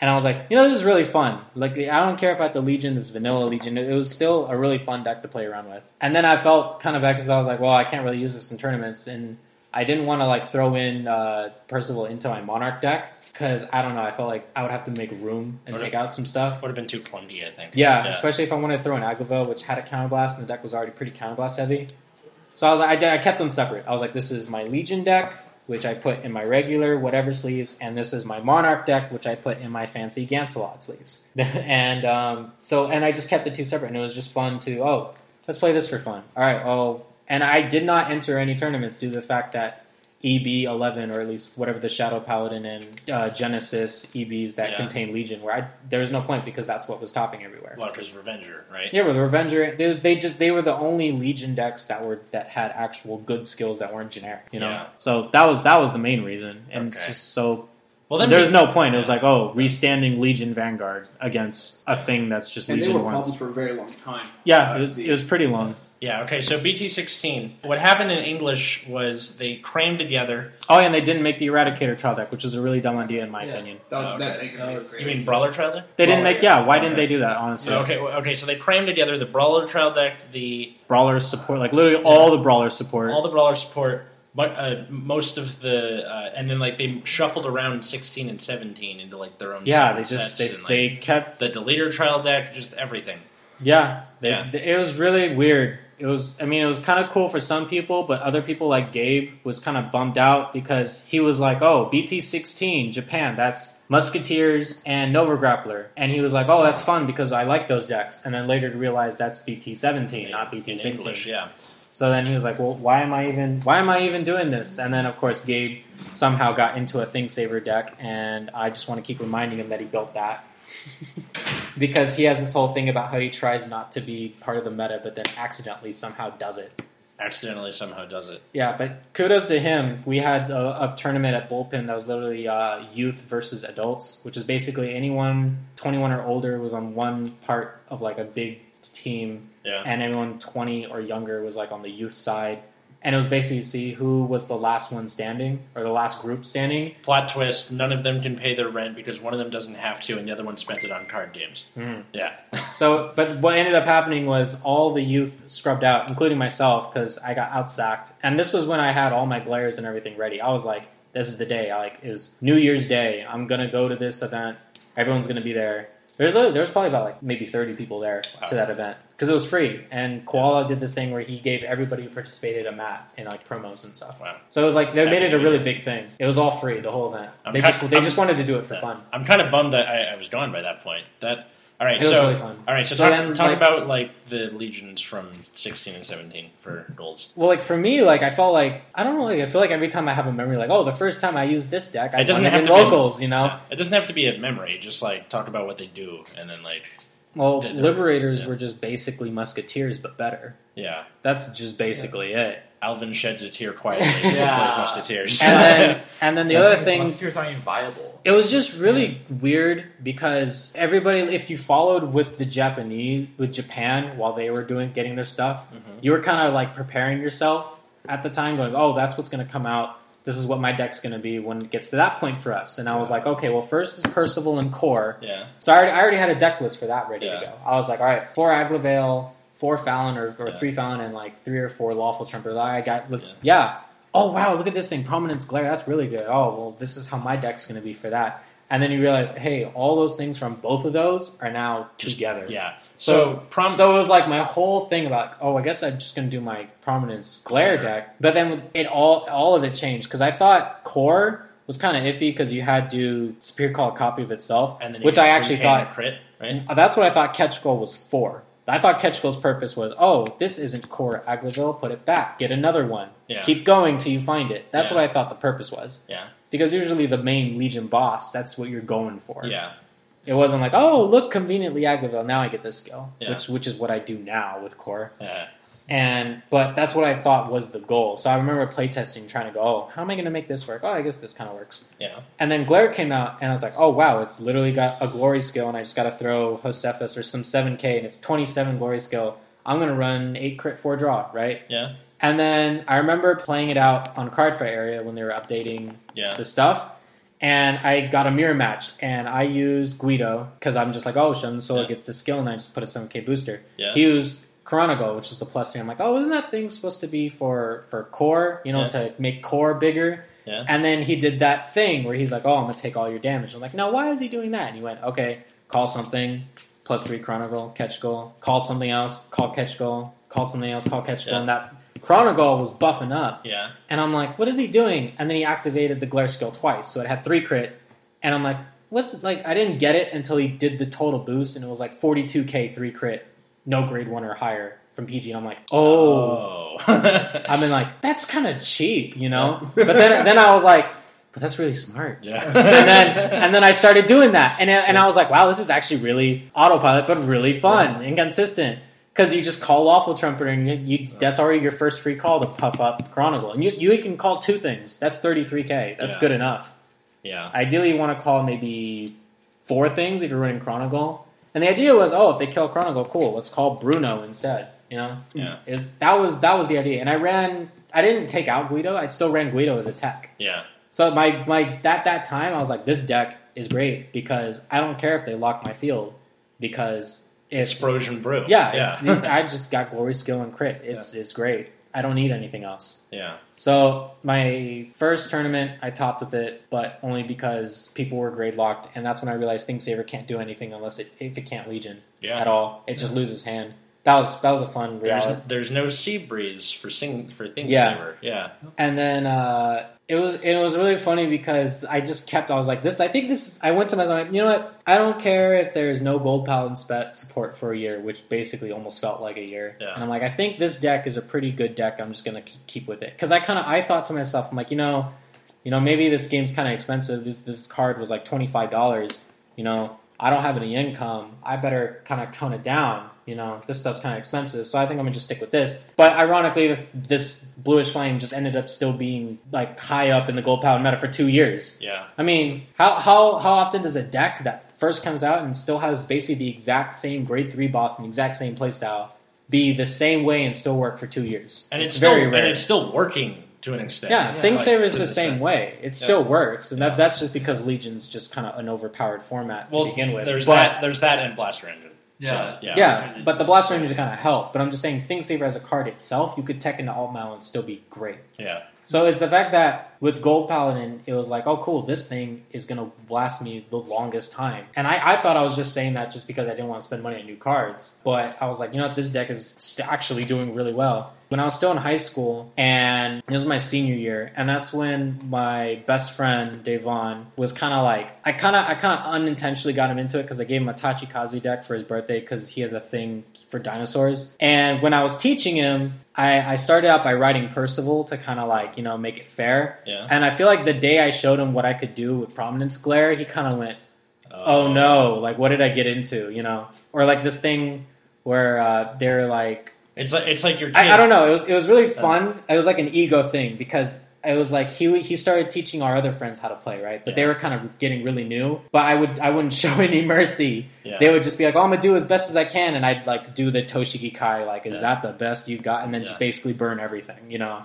And I was like, you know, this is really fun. Like, I don't care if I had the Legion, this vanilla Legion. It was still a really fun deck to play around with. And then I felt kind of bad because I was like, well, I can't really use this in tournaments. And I didn't want to like throw in uh, Percival into my Monarch deck because I don't know. I felt like I would have to make room and Would take out some stuff. Would have been too clunky, I think. Yeah, especially if I wanted to throw an Aglaville, which had a counterblast, and the deck was already pretty counterblast heavy. So I was like, I, did- I kept them separate. I was like, this is my Legion deck. which I put in my regular whatever sleeves, and this is my Monarch deck, which I put in my fancy Gancelot sleeves. and um, so, and I just kept the two separate, and it was just fun to oh, let's play this for fun. All right, oh, and I did not enter any tournaments due to the fact that EB11 or at least whatever the Shadow Paladin and uh, Genesis EBs that Yeah. contain Legion, where I, there was no point because that's what was topping everywhere. Well, because Revenger, right? Yeah, with the Revenger, they, was, they just they were the only Legion decks that were that had actual good skills that weren't generic. You know, Yeah. so that was that was the main reason, and it's Okay. just so Well, then there's we- no point. It was like, oh, restanding Legion Vanguard against a thing that's just And they Legion were once. problems for a very long time. Yeah, Uh, it was the- it was pretty long. Yeah, okay, so BT16. What happened in English was they crammed together. Oh, yeah, and they didn't make the Eradicator trial deck, which was a really dumb idea in my Yeah. opinion. That was Oh, okay. they- That was- You mean Brawler Trial deck? They didn't make yeah. Why yeah. didn't they do that? Honestly, Okay, well, okay, so they crammed together the Brawler Trial deck, the Brawler support like literally all the Brawler support. all the Brawler support, but uh, most of the, uh, and then like they shuffled around 16 and 17 into like their own. yeah, they separate just they sets and, they kept the Deleter Trial deck, just everything. Yeah, they, Yeah. th- it was really weird. It was, I mean, it was kind of cool for some people, but other people like Gabe was kind of bummed out because he was like, "Oh, BT16 Japan, that's Musketeers and Nova Grappler," and he was like, "Oh, that's fun because I like those decks." And then later to realize that's BT17, not BT16. English, yeah. So then he was like, "Well, why am I even why am I even doing this?" And then of course Gabe somehow got into a Thing Saver deck, and I just want to keep reminding him that he built that because he has this whole thing about how he tries not to be part of the meta, but then accidentally somehow does it. Accidentally somehow does it. Yeah, but kudos to him. We had a, a tournament at Bullpen that was literally uh, youth versus adults, which is basically anyone 21 or older was on one part of like a big team Yeah. and anyone 20 or younger was like on the youth side and it was basically to see who was the last one standing or the last group standing Plot twist: None of them can pay their rent because one of them doesn't have to, and the other one spent it on card games. Mhm. Yeah. so but what ended up happening was all the youth scrubbed out including myself because i got outsacked and this was when i had all my glares and everything ready i was like this is the day I like it was new year's day i'm gonna go to this event everyone's gonna be there there's a, there was probably about like maybe 30 people there Wow. to that event because it was free and koala did this thing where he gave everybody who participated a mat and like promos and stuff Wow. So it was like they That made it a really big thing. It was all free, the whole event. I'm they just they I'm- just wanted to do it for Yeah. fun. I'm kind of bummed I, I was gone by that point. That all right. So really fun. all right. So, So talk, then, talk like- about like the legions from 16 and 17 for goals. Well, like for me, like I felt like I don't know. Like, I feel like every time I have a memory, like oh, the first time I used this deck, I It doesn't have in to be- locals. You know. It doesn't have to be a memory. Just like talk about what they do, and then like well, Yeah, liberators yeah. were just basically musketeers, but better. yeah, That's just basically it. Alvin sheds a tear quietly. to Yeah. play Musketeers. And then and then the other thing Musketeers aren't even viable. It was just really weird because everybody, if you followed with the Japanese, with Japan while they were doing getting their stuff, Mhm. you were kind of like preparing yourself at the time, going, "Oh, that's what's going to come out. This is what my deck's going to be when it gets to that point for us." And I was like, "Okay, well, first is Percival and Core." yeah, So I already, I already had a deck list for that ready Yeah. to go. I was like, "All right, four Aglavale, four Phallon, or, or Yeah. three Phallon, and like three or four Lawful Trumpeter." I got, let's, yeah. Oh wow, look at this thing, Prominence Glare. That's really good. Oh well, this is how my deck's going to be for that. And then you realize, hey, all those things from both of those are now together. yeah. So, So, prom- so it was like my whole thing about, oh, I guess I'm just going to do my Prominence Glare Glare. deck. But then it all all of it changed because I thought Core was kind of iffy because you had to Spear Call a copy of itself, and then which I actually thought crit right. uh, That's what I thought Catch Goal was for. I thought Catch Goal's purpose was, oh, this isn't core Aglaville, put it back, get another one, Yeah. keep going till you find it. That's Yeah. what I thought the purpose was. Yeah, Because usually the main Legion boss, that's what you're going for. yeah, It wasn't like, oh, look, conveniently Aglaville, now I get this skill, Yeah. which which is what I do now with core. yeah. And but that's what I thought was the goal. So I remember playtesting, trying to go, oh, how am I going to make this work? Oh, I guess this kind of works. Yeah. And then Glare came out, and I was like, oh wow, it's literally got a glory skill, and I just got to throw Josephus or some 7k, and it's 27 glory skill. I'm going to run 8 crit 4 draw, right? Yeah. And then I remember playing it out on Cardfight area when they were updating Yeah. the stuff. And I got a mirror match, and I used Guido because I'm just like, oh, Shun Solo Yeah. gets the skill, and I just put a 7k booster. Yeah. He used Chronogo, which is the plus thing. I'm like, oh, isn't that thing supposed to be for for core? You know, Yeah. to make core bigger. Yeah. And then he did that thing where he's like, oh, I'm gonna take all your damage. I'm like, no, why is he doing that? And he went, okay, call something, plus three Chronogo, catch goal. Call something else, call catch goal. Call something else, call catch goal. Yeah. And that Chronogol was buffing up, Yeah. and I'm like, what is he doing? And then he activated the glare skill twice, so it had three crit, and I'm like, what's like? I didn't get it until he did the total boost, and it was like 42k three crit, no grade one or higher from PG, and I'm like, oh. Oh. I've been like, that's kind of cheap, you know. But then then I was like, but that's really smart. yeah. And then and then I started doing that, and and I was like, wow, this is actually really autopilot, but really fun and consistent. Because you just call Lawful Trumpeter, and you, you, that's already your first free call to puff up Chronicle, and you you can call two things. That's 33k. That's Yeah. good enough. yeah. Ideally, you want to call maybe four things if you're running Chronicle. And the idea was, oh, if they kill Chronicle, cool. Let's call Bruno instead. You know, Yeah. is that was that was the idea. And I ran. I didn't take out Guido. I still ran Guido as a tech. Yeah. So my my at that time, I was like, this deck is great because I don't care if they lock my field because Explosion brew. yeah, Yeah. I just got glory skill and crit. It's it's great. I don't need anything else. yeah. So my first tournament, I topped with it, but only because people were grade locked, and that's when I realized Thing Saver can't do anything unless it if it can't Legion Yeah. at all. It just loses hand. That was that was a fun There's reality. there's no sea breeze for sing for things Yeah. saver. Yeah. And then uh, it was it was really funny because I just kept I was like this I think this I went to myself like, you know what I don't care if there's no gold paladin support for a year which basically almost felt like a year Yeah. and I'm like I think this deck is a pretty good deck I'm just gonna keep, keep with it because I kind of I thought to myself I'm like you know you know maybe this game's kind of expensive this this card was like twenty five dollars you know I don't have any income I better kind of tone it down you know this stuff's kind of expensive so i think i'm gonna just stick with this but ironically this bluish flame just ended up still being like high up in the gold paladin meta for two years Yeah. i mean how, how, how often does a deck that first comes out and still has basically the exact same grade 3 boss and the exact same playstyle be the same way and still work for two years And it's, still very rare and it's still working to an extent. yeah, Yeah, Thing like, Saver is the same extent. way. It still works, and that's that's just because Legion's just kind of an overpowered format Well, to begin with. there's But- that. There's that and Blaster Engine. Yeah. So, yeah. Yeah, but the just- Blaster Ranger kind of help. But I'm just saying, Thing Saver as a card itself, you could tech into Altmile and still be great. Yeah. So it's the fact that with Gold Paladin, it was like, oh, cool, this thing is going to blast me the longest time. And I, I thought I was just saying that just because I didn't want to spend money on new cards. But I was like, you know what, this deck is st- actually doing really well. When I was still in high school, and it was my senior year, and that's when my best friend Devon was kind of like, I kind of, I kind of unintentionally got him into it because I gave him a Tachikaze deck for his birthday because he has a thing for dinosaurs. And when I was teaching him, I, I started out by writing Percival to kind of like you know make it fair. Yeah. And I feel like the day I showed him what I could do with Prominence Glare, he kind of went, "Oh no! Like what did I get into?" You know, or like this thing where uh, they're like, It's like it's like your. I, I don't know. It was it was really fun. It was like an ego thing because it was like he he started teaching our other friends how to play, right? But they were kind of getting really new. But I would I wouldn't show any mercy. Yeah. They would just be like, "Oh, I'm gonna do as best as I can," and I'd like do the Toshiki Kai, like, "Is Yeah. that the best you've got?" And then Yeah. just basically burn everything, you know.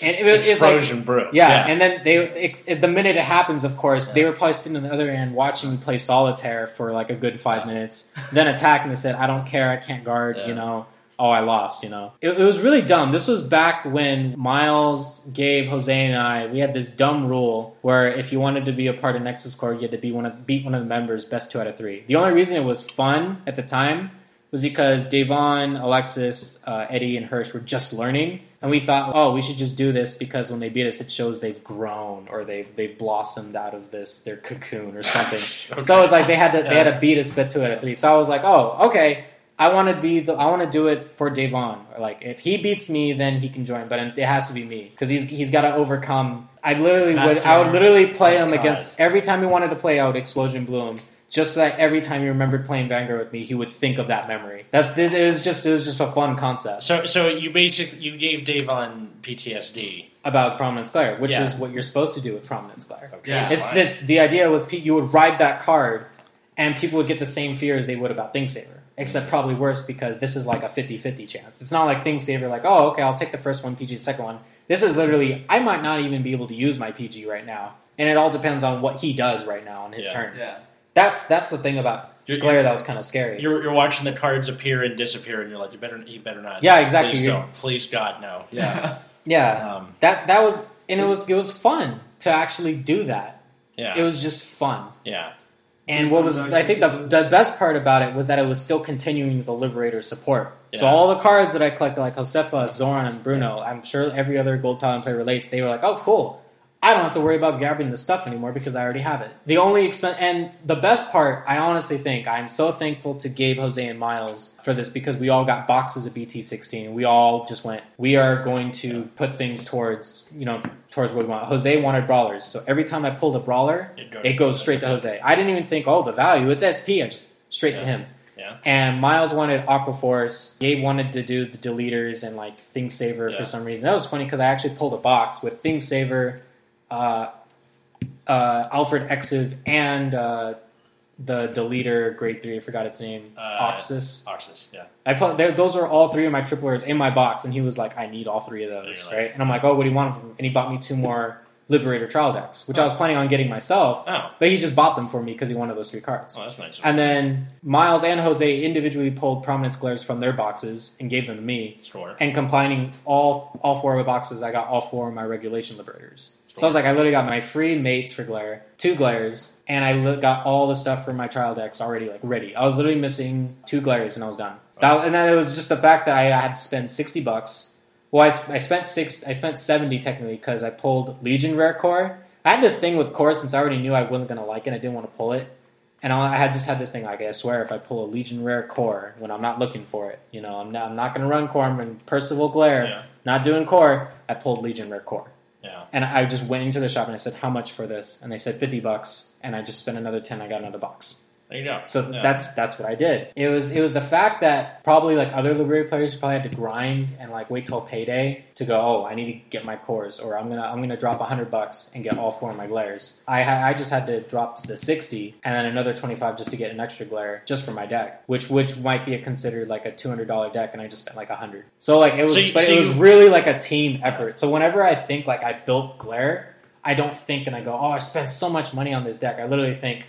And it, it's like Explosion brew. yeah, and then they ex- the minute it happens, of course, they were probably sitting on the other end watching me play solitaire for like a good five minutes, then attack and they said, "I don't care, I can't guard," Yeah. you know. Oh, I lost, you know. It, it was really dumb. This was back when Miles, Gabe, Jose, and I we had this dumb rule where if you wanted to be a part of Nexus Core, you had to be one of beat one of the members best two out of three. The only reason it was fun at the time was because Devon, Alexis, uh, Eddie, and Hirsch were just learning, and we thought, oh, we should just do this because when they beat us, it shows they've grown or they've they've blossomed out of this their cocoon or something. So it was like they had to they had to beat us bet two out of three. So I was like, oh, okay. I want to be the I want to do it for Devon. Like if he beats me, then he can join, but it has to be me because he's he's got to overcome. I literally would I would literally play him God. against every time he wanted to play out Explosion Bloom. Just like every time he remembered playing Vanguard with me, he would think of that memory. That's this. It was just it was just a fun concept So so you basically you gave Davon PTSD. about Prominence Glare, which Yeah. is what you're supposed to do with Prominence Glare. Okay, Yeah. It's fine. this. The idea was you would ride that card, and people would get the same fear as they would about Thing Saver, except probably worse because this is like a 50-50 chance. It's not like Thing Saver, like oh okay, I'll take the first one, PG the second one. This is literally I might not even be able to use my PG right now, and it all depends on what he does right now on his Yeah. turn. Yeah. That's that's the thing about You're- Glare that was kind of scary. You're, you're watching the cards appear and disappear, and you're like, you better, you better not. Yeah, exactly. Please don't. Please, God, no. Yeah, Yeah, um, that that was and it was it was fun to actually do that. yeah, It was just fun. yeah. And what was I think the the best part about it was that it was still continuing the Liberator support. So all the cards that I collected, like Josefa, Zoran, and Bruno, I'm sure every other Gold Paladin player relates. They were like, "Oh, cool! I don't have to worry about grabbing the stuff anymore because I already have it." The only expense and the best part, I honestly think, I'm so thankful to Gabe, Jose, and Miles for this because we all got boxes of BT16. We all just went, "We are going to put things towards you know towards what we want." Jose wanted brawlers, so every time I pulled a brawler, It goes- it goes straight to Jose. I didn't even think, oh, the value. It's SP. I just straight to him. Yeah. And Miles wanted Aquaforce. Gabe wanted to do the deleters and like Thing Saver Yeah. for some reason. That was funny because I actually pulled a box with Thing Saver, Alfred Exiv, and uh, the deleter grade three. I forgot its name. Uh, Oxus. Oxus, yeah. I put those are all three of my triplers in my box, and he was like, "I need all three of those." Like- right? And I'm like, "Oh, what do you want? And he bought me two more Liberator trial decks, which I was planning on getting myself, Oh, but he just bought them for me because he wanted those three cards. oh, that's nice. And then Miles and Jose individually pulled prominence glares from their boxes and gave them to me. Score. And combining all all four of the boxes, I got all four of my regulation liberators. So I was like, I literally got my free mates for glare, two glares, and I li- got all the stuff for my trial decks already like ready. I was literally missing two glares and I was done. Oh. That, and then it was just the fact that I had to spend sixty bucks. Well, I, I spent six. I spent seventy technically because I pulled Legion Rare Core. I had this thing with Core since I already knew I wasn't going to like it. I didn't want to pull it. And I I had just had this thing like I swear if I pull a Legion Rare Core when I'm not looking for it, you know, I'm not, I'm not going to run Core. I'm in Percival Glare, Yeah. not doing Core. I pulled Legion Rare Core, Yeah. and I just went into the shop and I said, "How much for this?" And they said fifty bucks, and I just spent another ten. I got another box. There you go. So Yeah. that's that's what I did. It was it was the fact that probably like other Liberator players probably had to grind and like wait till payday to go. Oh, I need to get my cores, or I'm gonna I'm gonna drop hundred bucks and get all four of my glares. I ha- I just had to drop to the sixty and then another twenty five just to get an extra glare just for my deck, which which might be a considered like a two hundred dollar deck, and I just spent like a hundred. So like it was, So you- but so it was you- really like a team effort. So whenever I think like I built glare, I don't think and I go, oh, I spent so much money on this deck. I literally think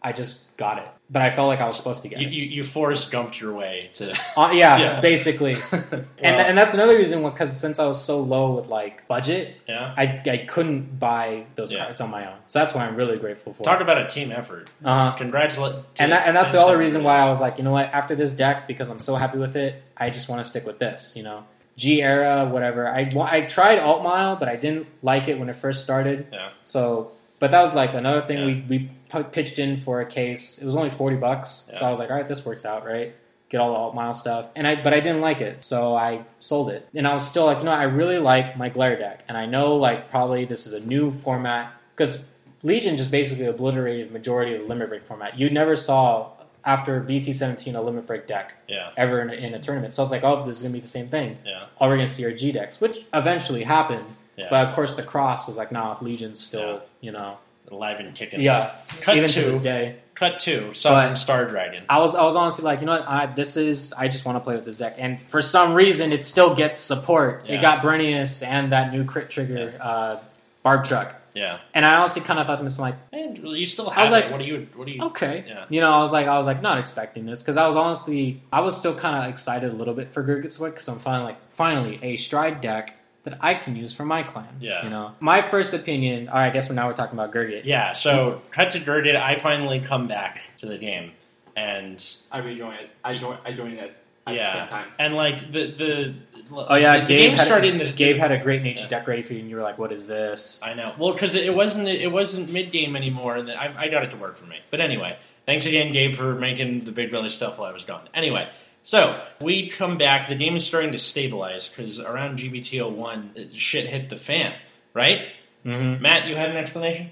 I just got it, but I felt like I was supposed to get you, it. you, you forced gumped your way to. Uh, yeah, Yeah. basically. and and that's another reason because since I was so low with like budget, yeah. I, I couldn't buy those Yeah. cards on my own. So that's why I'm really grateful for. Talk it. about a team effort. Uh-huh. Congratulate. And that, and that's the other reason why I was like, you know what? After this deck, because I'm so happy with it, I just want to stick with this. You know, G era, whatever. I I tried Alt Mile, but I didn't like it when it first started. Yeah. So, but that was like another thing Yeah. we we pitched in for a case. It was only forty bucks, so I was like, all right, this works out, right? Get all the alt mile stuff, and I but I didn't like it, so I sold it. And I was still like, you know, I really like my glare deck, and I know like probably this is a new format because Legion just basically obliterated majority of the limit break format. You never saw after BT seventeen a limit break deck Yeah. ever in a, in a tournament. So I was like, oh, this is gonna be the same thing. Yeah. All we're gonna see are G decks, which eventually happened. Yeah. But of course, the cross was like, nah, Legion's still, Yeah. you know, Alive and kicking. yeah. Cut even to to this day, cut two, Southern But- Star Dragon. I was I was honestly like, you know what, I, this is I just want to play with this deck, and for some reason, it still gets support. Yeah. It got Brennius and that new crit trigger uh, barb truck, Yeah. and I honestly kind of thought to myself like, And you still have I was it. like- what do you? What do you? okay, Yeah. you know, I was like, I was like not expecting this because I was honestly I was still kind of excited a little bit for Gurgit Sweat because I'm finally like finally a stride deck that I can use for my clan. Yeah. you know, my first opinion. All right, I guess now we're talking about Gurgit. Yeah. So cut to Gurgit. I finally come back to the game, and I rejoin it. I join. I joined it at Yeah. the same time. and like the the. Oh yeah, the, the Gabe game had, started in the Gabe had a great nature Yeah. deck ready for you, and you were like, "What is this?" I know. Well, because it wasn't it wasn't mid game anymore, and I, I got it to work for me. But anyway, thanks again, Gabe, for making the Big Brother stuff while I was gone. Anyway, so we come back. The game is starting to stabilize because around GBT 01, shit hit the fan, right? Mm-hmm. Matt, you had an explanation?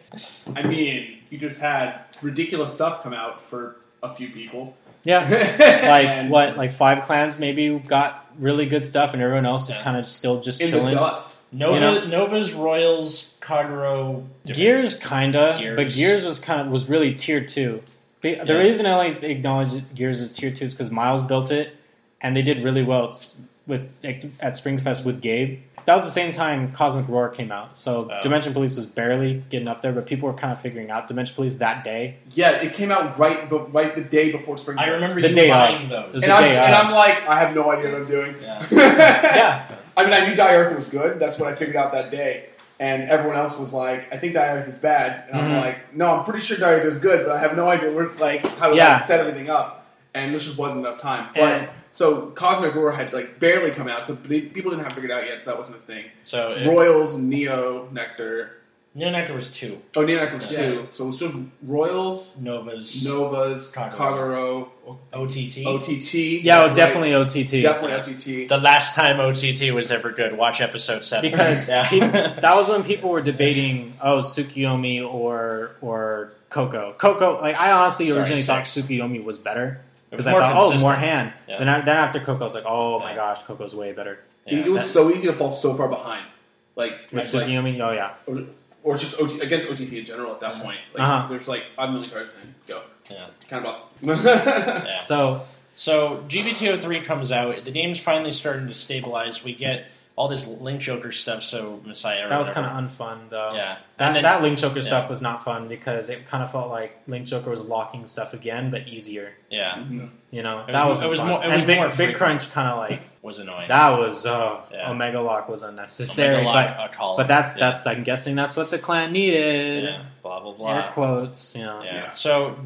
I mean, you just had ridiculous stuff come out for a few people. Yeah, like And what, like five clans maybe got really good stuff, and everyone else is kind of still just in chilling. the dust. Nova, You know- Nova's, Royals, Kagero, different- Gears kinda, Gears. but Gears was kind of was really tier two. The, the Yeah. reason I like acknowledge Gears as tier two is because Miles built it, and they did really well with at Springfest with Gabe. That was the same time Cosmic Roar came out, so Oh. Dimension Police was barely getting up there, but people were kind of figuring out Dimension Police that day. Yeah, it came out right, but right the day before spring. I Fest. remember The you day buying of. those. was and the I'm, day and. I'm like, I have no idea what I'm doing. Yeah. Yeah, I mean, I knew Die Earth was good. That's what I figured out that day. And everyone else was like, "I think Diarith is bad," and Mhm. I'm like, "No, I'm pretty sure Diarith is good, but I have no idea where like how to Yeah. like, set everything up." And this just wasn't enough time. But And- so Cosmic Roar had like barely come out, so people didn't have figured it out yet, so that wasn't a thing. So it, Royals, Neo, Nectar. Neo Nectar was two. Oh, Neo Nectar was Yeah. two, so it was just Royals, Novas, Novas, Kagero. Kagero, OTT. OTT. Yeah, oh, definitely right. OTT. definitely OTT. The last time OTT was ever good. Watch episode seven. Because yeah. pe- that was when people were debating, oh, Tsukuyomi or or Coco. Coco, like I honestly Sorry, originally thought six. Tsukuyomi was better because I more thought, oh, more hand. Yeah. Then, I, then after Coco, I was like, oh my gosh, Coco's way better. Yeah. it was that- so easy to fall so far behind, like With it's like- Tsukuyomi, oh yeah, or, or just OT, against OTT in general at that point. Like, Uh-huh. There's like a million cards and go. Yeah. Kind of awesome. Yeah. So So GBT03 comes out. The game's finally starting to stabilize. We get all this Link Joker stuff. So Messiah. that was kind of unfun though. yeah. That, And then- that Link Joker yeah. stuff was not fun because it kind of felt like Link Joker was locking stuff again, but easier. yeah Mhm. You know, It that was- was, it was fun. more- it and Big, more Big. Crunch kind of like was annoying. that was uh, Yeah. Omega Lock was unnecessary, Omega but Lock, column. but that's Yeah. that's I'm guessing that's what the clan needed. yeah. Blah blah blah. Air quotes, you know. Yeah. Yeah. So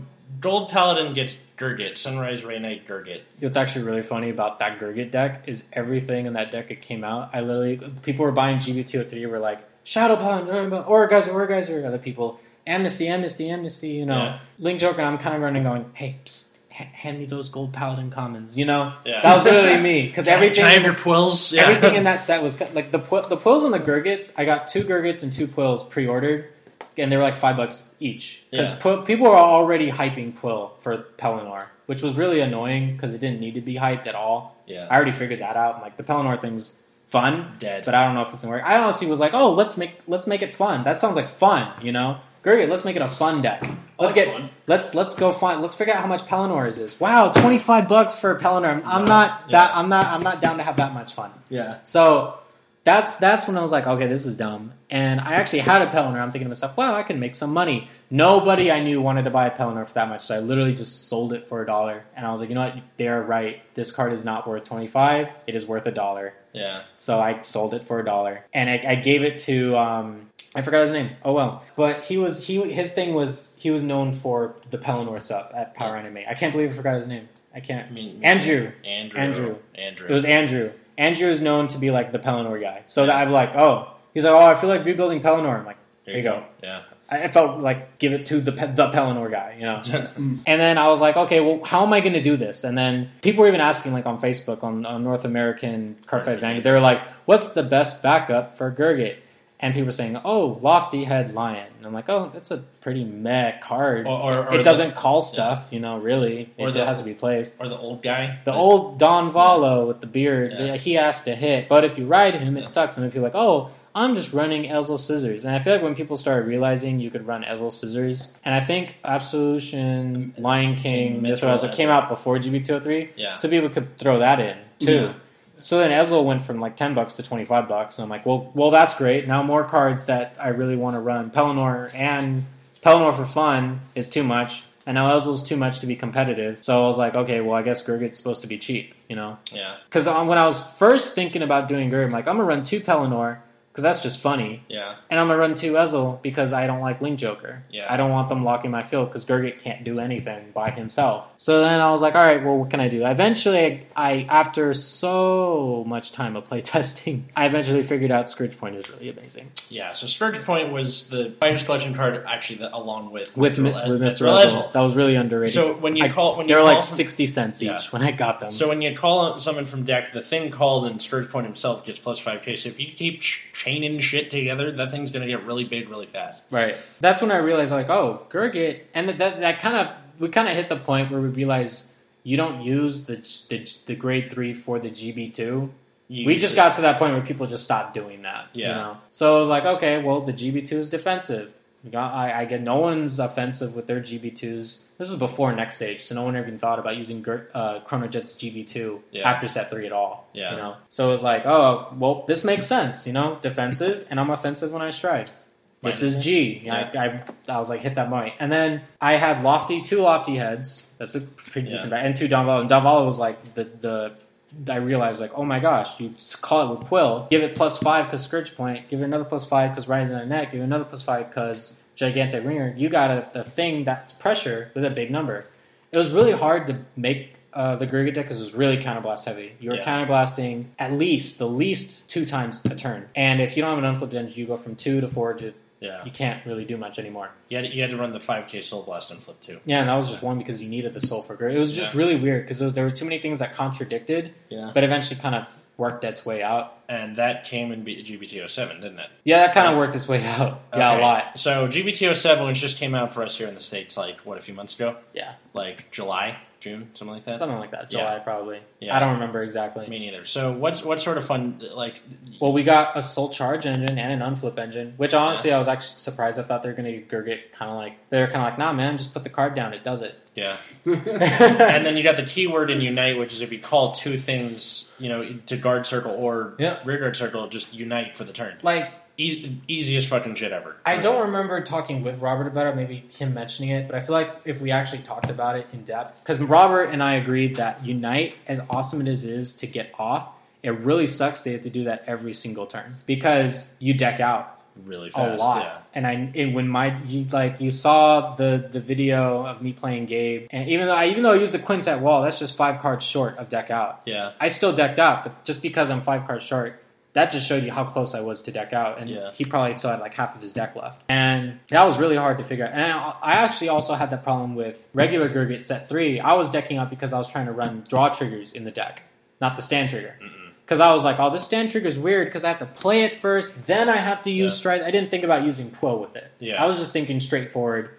Gold Paladin gets Gurgit. Sunrise Ray Knight Gurgit. What's actually really funny about that Gurgit deck is everything in that deck that came out. I literally people were buying GB203 were like Shadow Paladin, or guys, or guys, or other people Amnesty, Amnesty, Amnesty. You know, Yeah. Link Joker. I'm kind of running, going, hey, psst, ha- hand me those Gold Paladin commons. You know, Yeah. that was literally me because everything. Can I your quills? Yeah. Everything in that set was like the the Quills and the Gurgits. I got two Gurgits and two quills pre-ordered, and they were like five bucks each because Yeah. people were already hyping Quill for Pelennor, which was really annoying because it didn't need to be hyped at all. Yeah. I already figured that out. I'm like the Pelennor thing's fun, Dead. but I don't know if it's gonna work. I honestly was like, oh, let's make let's make it fun. That sounds like fun, you know. Gurgit, let's make it a fun deck. Let's get fun. let's let's go find let's figure out how much Pelennor is. is. Wow, twenty five bucks for a. I'm, I'm not Yeah. that I'm not I'm not down to have that much fun. yeah. So that's that's when I was like, okay, this is dumb. And I actually had a Pelennor. I'm thinking to myself, wow, I can make some money. Nobody I knew wanted to buy a Pelennor for that much, so I literally just sold it for a dollar. And I was like, you know what? They're right. This card is not worth twenty five. It is worth a dollar. Yeah. So I sold it for a dollar, and I, I gave it to um, I forgot his name. Oh well, but he was he his thing was he was known for the Pelennor stuff at Power Anime. I can't believe I forgot his name. I can't. I mean, Andrew. Andrew. Andrew. Andrew. It was Andrew. Andrew is known to be like the Pelennor guy. So that I'm like, oh, he's like, oh, I feel like rebuilding Pelennor. I'm like, there you go. Yeah. I felt like give it to the the Pelennor guy, you know. and then I was like, okay, well, how am I going to do this? And then people were even asking, like on Facebook, on, on North American Cardfight Vanguard, they were like, what's the best backup for Gurgit? And people were saying, oh, Lofty Head Lion. And I'm like, oh, that's a pretty meh card. Or, or, or it doesn't call stuff, you know, really. Or it the- has to be placed. or the old guy. The old Don Valo with the beard, Yeah. he has to hit. But if you ride him, it Yeah. sucks. And then people are like, oh, I'm just running Ezel Scissors. And I feel like when people started realizing you could run Ezel Scissors, and I think Absolution, Lion King, Mithril Ezel. came out before GB203, Yeah. so people could throw that in too. Yeah. So then Ezel went from like 10 bucks to 25 bucks. And I'm like, well, well, that's great. Now more cards that I really want to run. Pelennor and Pelennor for fun is too much. And now Ezel's too much to be competitive. So I was like, okay, well, I guess Gurgit's supposed to be cheap, you know? Yeah. Because uh, when I was first thinking about doing Gurgit, I'm like, I'm going to run two Pelennor because that's just funny. Yeah. And I'm to run two Ezel because I don't like Link Joker. Yeah. I don't want them locking my field because Gurgit can't do anything by himself. So then I was like, all right, well, what can I do? Eventually, I, after so much time of playtesting, I eventually figured out Scourge Point is really amazing. Yeah. So Scourge Point was the finest collection card, actually, along with With, Mi- with Mr. Mithril Ezel. That was really underrated. So when you I- call when you they were like from- 60 cents each Yeah. when I got them. So when you call someone from deck, the thing called and Scourge Point himself gets plus five k. So if you keep chaining shit together, that thing's gonna get really big really fast. Right. That's when I realized, like, oh, Gurgit, and that that, that kind of we kind of hit the point where we realize you don't use the the, the grade three for the GB two. You We just it- got to that point where people just stopped doing that. You Yeah. know. So I was like, okay, well, the GB two is defensive. I, I get no one's offensive with their GB twos. This is before next stage, so no one even thought about using uh, Chronojet's GB two Yeah. after set three at all. Yeah. You know. So it was like, oh, well, this makes sense. You know, defensive, and I'm offensive when I stride. This is G. Yeah. I, I, I was like, hit that point. And then I had lofty, two lofty heads. That's a pretty Yeah. decent bet. And two Donvala. And Donvala was like the, the I realized like, oh my gosh, you call it with Quill, give it plus five because Scourge Point, give it another plus five because Rising on Net, give it another plus five because Gigantic Ringer. You got a, a thing that's pressure with a big number. It was really hard to make uh, the Gurgit deck because it was really counterblast heavy. You were Yeah. counterblasting at least the least two times a turn, and if you don't have an unflipped engine, you go from two to four to Yeah, you can't really do much anymore. you had, you had to run the 5k Soul Blast and flip too. Yeah, and that was just one because you needed the soul for Gurgit. It was just Yeah. really weird because there were too many things that contradicted, Yeah, but eventually kind of worked its way out. and that came in B- GBT07, didn't it? Yeah, that kind of uh, worked its way out. Yeah, Okay. a lot. So GBT07, which just came out for us here in the states, like what a few months ago, Yeah, like July, June, something like that. something like that. Yeah. July probably. Yeah. I don't remember exactly. Me neither. So what's what sort of fun like? Well, we got a soul charge engine and an unflip engine, which honestly I was actually surprised. I thought they were going to get kind of like they were kind of like, nah, man, just put the card down. It does it. Yeah, and then you got the keyword in unite, which is if you call two things, you know, to guard circle or Yeah. rear guard circle, just unite for the turn. like E- easiest fucking shit ever. I don't remember talking with Robert about it, maybe him mentioning it, but I feel like if we actually talked about it in depth, because Robert and I agreed that Unite, as awesome as it is to get off, it really sucks they have to do that every single turn because you deck out really a lot. Yeah. And I, and when my, you like, you saw the the video of me playing Gabe, and even though I even though I used the quintet wall, that's just five cards short of deck out. Yeah. I still decked out, but just because I'm five cards short, that just showed you how close I was to deck out. And Yeah. he probably still had like half of his deck left. And that was really hard to figure out. And I, I actually also had that problem with regular Gurgit set three. I was decking out because I was trying to run draw triggers in the deck, not the stand trigger. Mm-hmm. Because I was like, oh, this stand trigger is weird because I have to play it first, then I have to use Yeah. stride. I didn't think about using Quill with it. Yeah. I was just thinking straightforward,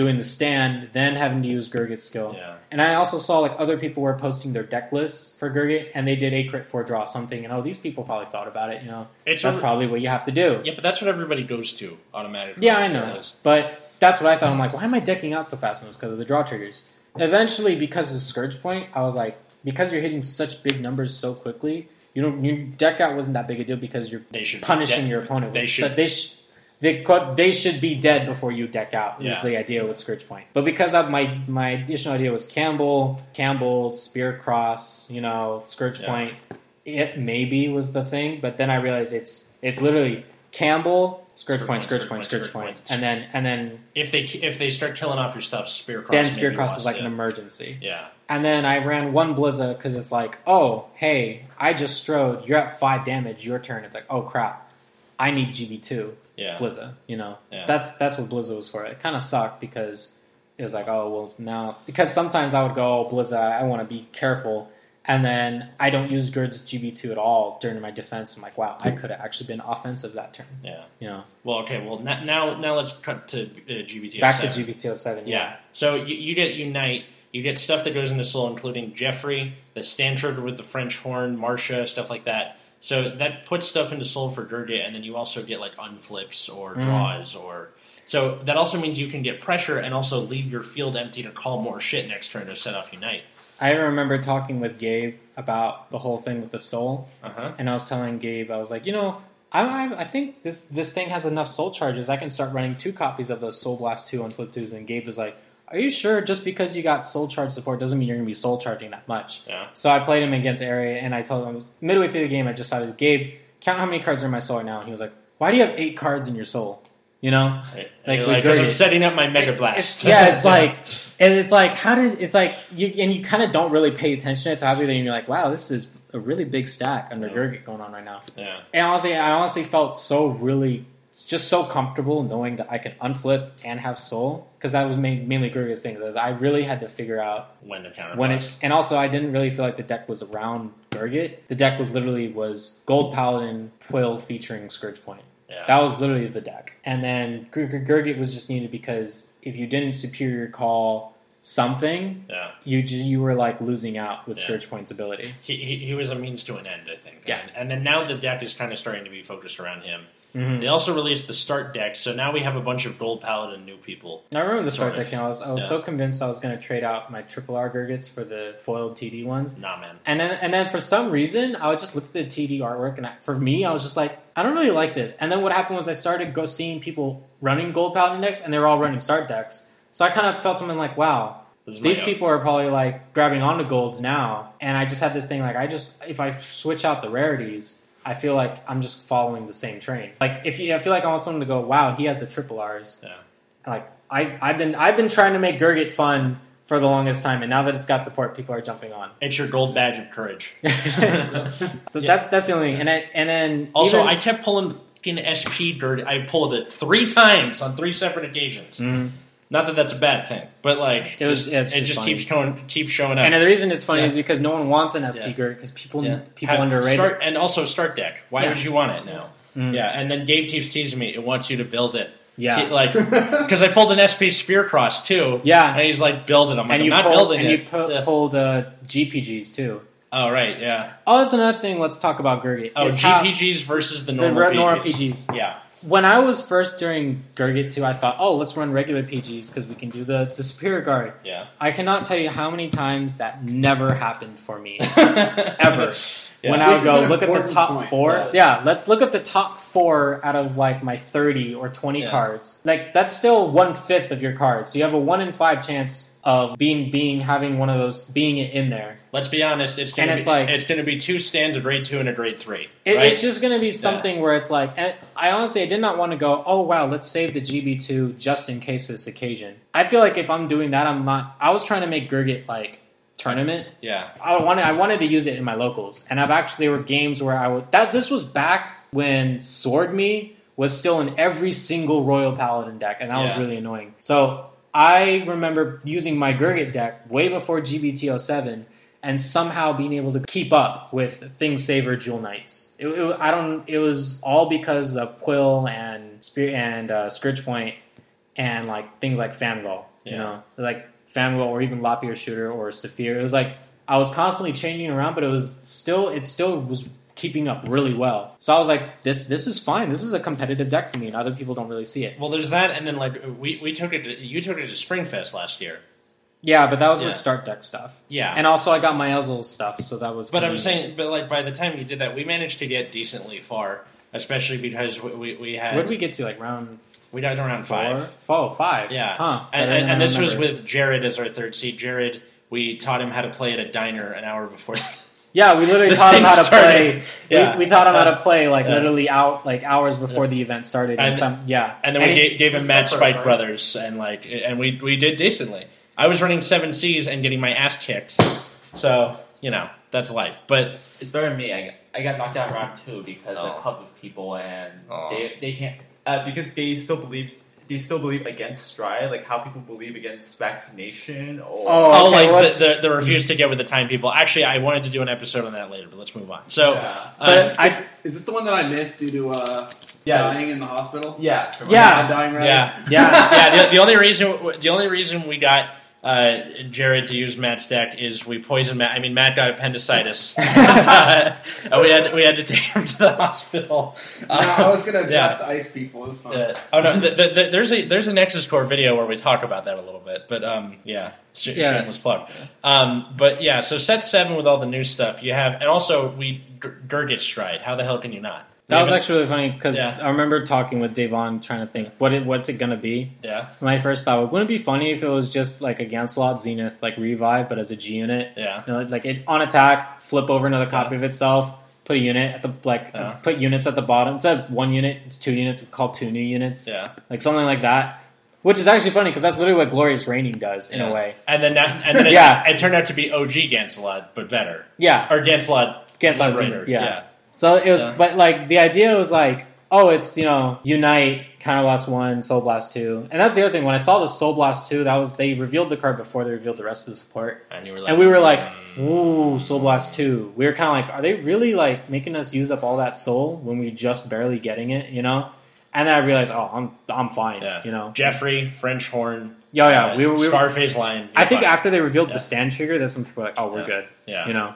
doing the stand, then having to use Gurgit skill. Yeah. And I also saw like other people were posting their deck lists for Gurgit, and they did a crit for draw something, and oh, these people probably thought about it. You know, It's that's a- probably what you have to do. Yeah, but that's what everybody goes to automatically. Yeah, I know, but that's what I thought. I'm like, why am I decking out so fast? And it was because of the draw triggers. Eventually, because of Scourge Point, I was like, because you're hitting such big numbers so quickly, you don't your deck out wasn't that big a deal because you're punishing your opponent. They should- su- they sh- they, they should be dead before you deck out. Was the idea with Scourge Point. But because of my my additional idea was Campbell, Campbell, Spear Cross, you know, Scourge Yeah. Point. It maybe was the thing, but then I realized it's it's literally Campbell, Scourge Point, Scourge Point, Scourge Point, and then and then If they if they start killing off your stuff, spear cross. then Spear Cross is like yeah. an emergency. Yeah, And then I ran one Blizza because it's like, oh, hey, I just strode. You're at five damage. Your turn. It's like, oh crap, I need GB two yeah, Blizza. You know, Yeah. that's that's what Blizza was for. It kind of sucked because it was like, oh well, now because sometimes I would go, oh, Blizza, I want to be careful, and then I don't use Gurd's GB two at all during my defense. I'm like, wow, I could have actually been offensive that turn. yeah. You know, Well, okay. Well, now now let's cut to uh, GBT. back to GB two seven. Yeah. So you, you get Unite. You get stuff that goes into Soul, including Jeffrey, the trigger with the French horn, Marcia, stuff like that. So that puts stuff into Soul for Gurgit, and then you also get like unflips or Mm. draws or. So that also means you can get pressure and also leave your field empty to call more shit next turn to set off Unite. I remember talking with Gabe about the whole thing with the soul. Uh huh. and I was telling Gabe, I was like, you know, I, I, I think this this thing has enough soul charges. I can start running two copies of those Soul Blast two on Flip twos. And Gabe was like, are you sure? Just because you got soul charge support doesn't mean you're going to be soul charging that much. Yeah. So I played him against Area, and I told him midway through the game, I just started, Gabe, count how many cards are in my soul right now. And he was like, why do you have eight cards in your soul? You know, Like Like, I'm setting up my Mega Blast. yeah, it's like, and it's like, how did it's like you and you kind of don't really pay attention to everything. And you're like, wow, this is a really big stack under Yeah. Gurgit going on right now. yeah. And honestly, I honestly felt so really, just so comfortable knowing that I can unflip and have soul because that was main, mainly Gurgit's thing. Is I really had to figure out When to counter when it, and also I didn't really feel like the deck was around Gurgit. The deck was literally was Gold Paladin Quill featuring Scourge Point. Yeah. That was literally the deck. And then Gur- Gur- Gurgit was just needed because if you didn't superior call something, yeah. you just, you were like losing out with Yeah. Scourge Point's ability. He, he, he was a means to an end, I think. Yeah. And, and then now the deck is kind of starting to be focused around him. Mhm. They also released the start deck, so now we have a bunch of Gold Paladin new people. I remember the start deck. I was, I was Yeah. so convinced I was going to trade out my triple R Gurgits for the foiled TD ones, Nah, man. and then and then for some reason I would just look at the TD artwork, and I, for me I was just like, I don't really like this. And then what happened was I started go seeing people running Gold Paladin decks, and they were all running start decks. So I kind of felt them and like, wow, these people are probably like grabbing onto golds now, and I just had this thing like I just if I switch out the rarities, I feel like I'm just following the same train. Like if you, I feel like I want someone to go, wow, he has the triple R's. Yeah. Like I, I've been I've been trying to make Gurgit fun for the longest time, and now that it's got support, people are jumping on. It's your gold badge of courage. so Yeah. that's that's the only thing. And I, and then Also, even- I kept pulling fucking SP Gurgit. I pulled it three times on three separate occasions. Mhm. Not that that's a bad thing, but like It was- just- yeah, it just just keeps going, keeps showing up. And the reason it's funny Yeah. is because no one wants an SP Yeah. Because people Yeah. people Have- underrate start, it. and also start deck. Why would you want it now? Mm. Yeah, and then Gabe keeps teasing me. It wants you to build it. Yeah. Ke- like because I pulled an SP Spear Cross too. Yeah. and he's like, build it. I'm like, and I'm not pulled, building and it. you pu- Yeah. pulled uh, GPGs too. oh right, yeah. Oh, that's another thing. Let's talk about Gurgit. Oh, how- GPGs versus the the normal re- normal PGs. PGs. Yeah, When I was first doing Gurgit 2, I thought, oh, let's run regular PGs because we can do the, the Superior Guard. yeah. I cannot tell you how many times that never happened for me. Ever. Yeah. When I would go look at the top point. four. Yeah. Yeah, let's look at the top four out of like my 30 or 20 Yeah. cards. Like, that's still one fifth of your cards. So you have a one in five chance of being, being, having one of those, being in there. Let's be honest. It's gonna And be like- it's gonna be two stands, a grade two and a grade three. It, right? It's just going to be something where it's like, and I honestly, I did not want to go, oh wow, let's save the GB2 just in case for this occasion. I feel like if I'm doing that, I'm not. I was trying to make Gurgit like tournament. yeah. I wanted, I wanted to use it in my locals, and I've actually there were games where I would. That this was back when Sword Me was still in every single Royal Paladin deck, and that was really annoying. So I remember using my Gurgit deck way before GBT07 and somehow being able to keep up with Things Saver Jewel Knights. It, it- I don't. It was all because of Quill and Spear and uh, Scourge Point and like things like Fangol. You Yeah. know, like Fangol or even Lapier Shooter or Saphir. It was like I was constantly changing around, but it was still it still was keeping up really well. So I was like, this this is fine. This is a competitive deck for me, and other people don't really see it. Well, there's that, and then like we, we took it. To, you took it to Springfest last year. Yeah, but that was Yeah. with start deck stuff, Yeah, and also I got my Ezel stuff, so that was. but I'm convenient. saying, but like by the time you did that, we managed to get decently far, especially because we we, we had Where did we get to? Like round we died around four, five. Oh, five. Yeah, huh? and, Better and, than and I this was with Jared as our third seed. Jared, we taught him how to play at a diner an hour before. Yeah, we literally the taught him thing how to started. play. Yeah. We, we taught him how to uh, play like Yeah. literally out like hours before the event started. And, And- some yeah, And then we he- gave, gave him that Spike Brothers, and like, and we we did decently. I was running seven C's and getting my ass kicked, so you know that's life. But It's better than me. I got, I got knocked out in round two because Oh. a couple of people and Oh. they they can't uh, because they still believe they still believe against stride like how people believe against vaccination or Oh, oh, okay, like let's- the, the, the refuse to get with the time people. Actually, I wanted to do an episode on that later, but let's move on. So, Yeah. uh, But I Is this the one that I missed due to uh, Yeah. dying in the hospital? yeah Yeah. Dying right. yeah, yeah. yeah. The, the only reason the only reason we got uh, Jared to use Matt's deck is we poisoned Matt. I mean, Matt got appendicitis. and, uh, we had we had to take him to the hospital. No, I was gonna Yeah. just ice people. It was fun. Uh, oh no! The, the, the, there's a there's a Nexus Core video where we talk about that a little bit, but um, yeah, sh- Yeah. shameless plug. Um, but yeah, so set seven with all the new stuff you have, and also we G- Gurgit Stride. How the hell can you not? That was actually really funny because Yeah. I remember talking with Davon trying to think what it, what's it gonna be. yeah, My first thought wouldn't it be funny if it was just like a Gancelot Zenith like revive but as a G unit. yeah, You know, like it on attack, flip over another copy of itself, put a unit at the like Yeah. put units at the bottom. Instead of one unit, it's two units. It's called two new units. yeah. Like something like that. Which is actually funny because that's literally what Glorious Raining does in Yeah. a way. And then that, and then it, Yeah. it turned out to be OG Gancelot, but better, Yeah, or Gancelot Gancelot. Zenith. Yeah. So it was, Yeah. but like the idea was like, oh, it's you know, Unite, Counter Blast One, Soul Blast Two, and that's the other thing. When I saw the Soul Blast Two, that was they revealed the card before they revealed the rest of the support, and you were like, and we were like, mm. ooh, Soul Blast Two. We were kind of like, are they really like making us use up all that soul when we just barely getting it, you know? And then I realized, oh, I'm I'm fine, yeah, you know. Jeffrey French Horn, Yeah, yeah, uh, we were. We were Starface line. I think fine. after they revealed Yeah. the stand trigger, that's when people were like, oh, we're Yeah. good, yeah, you know.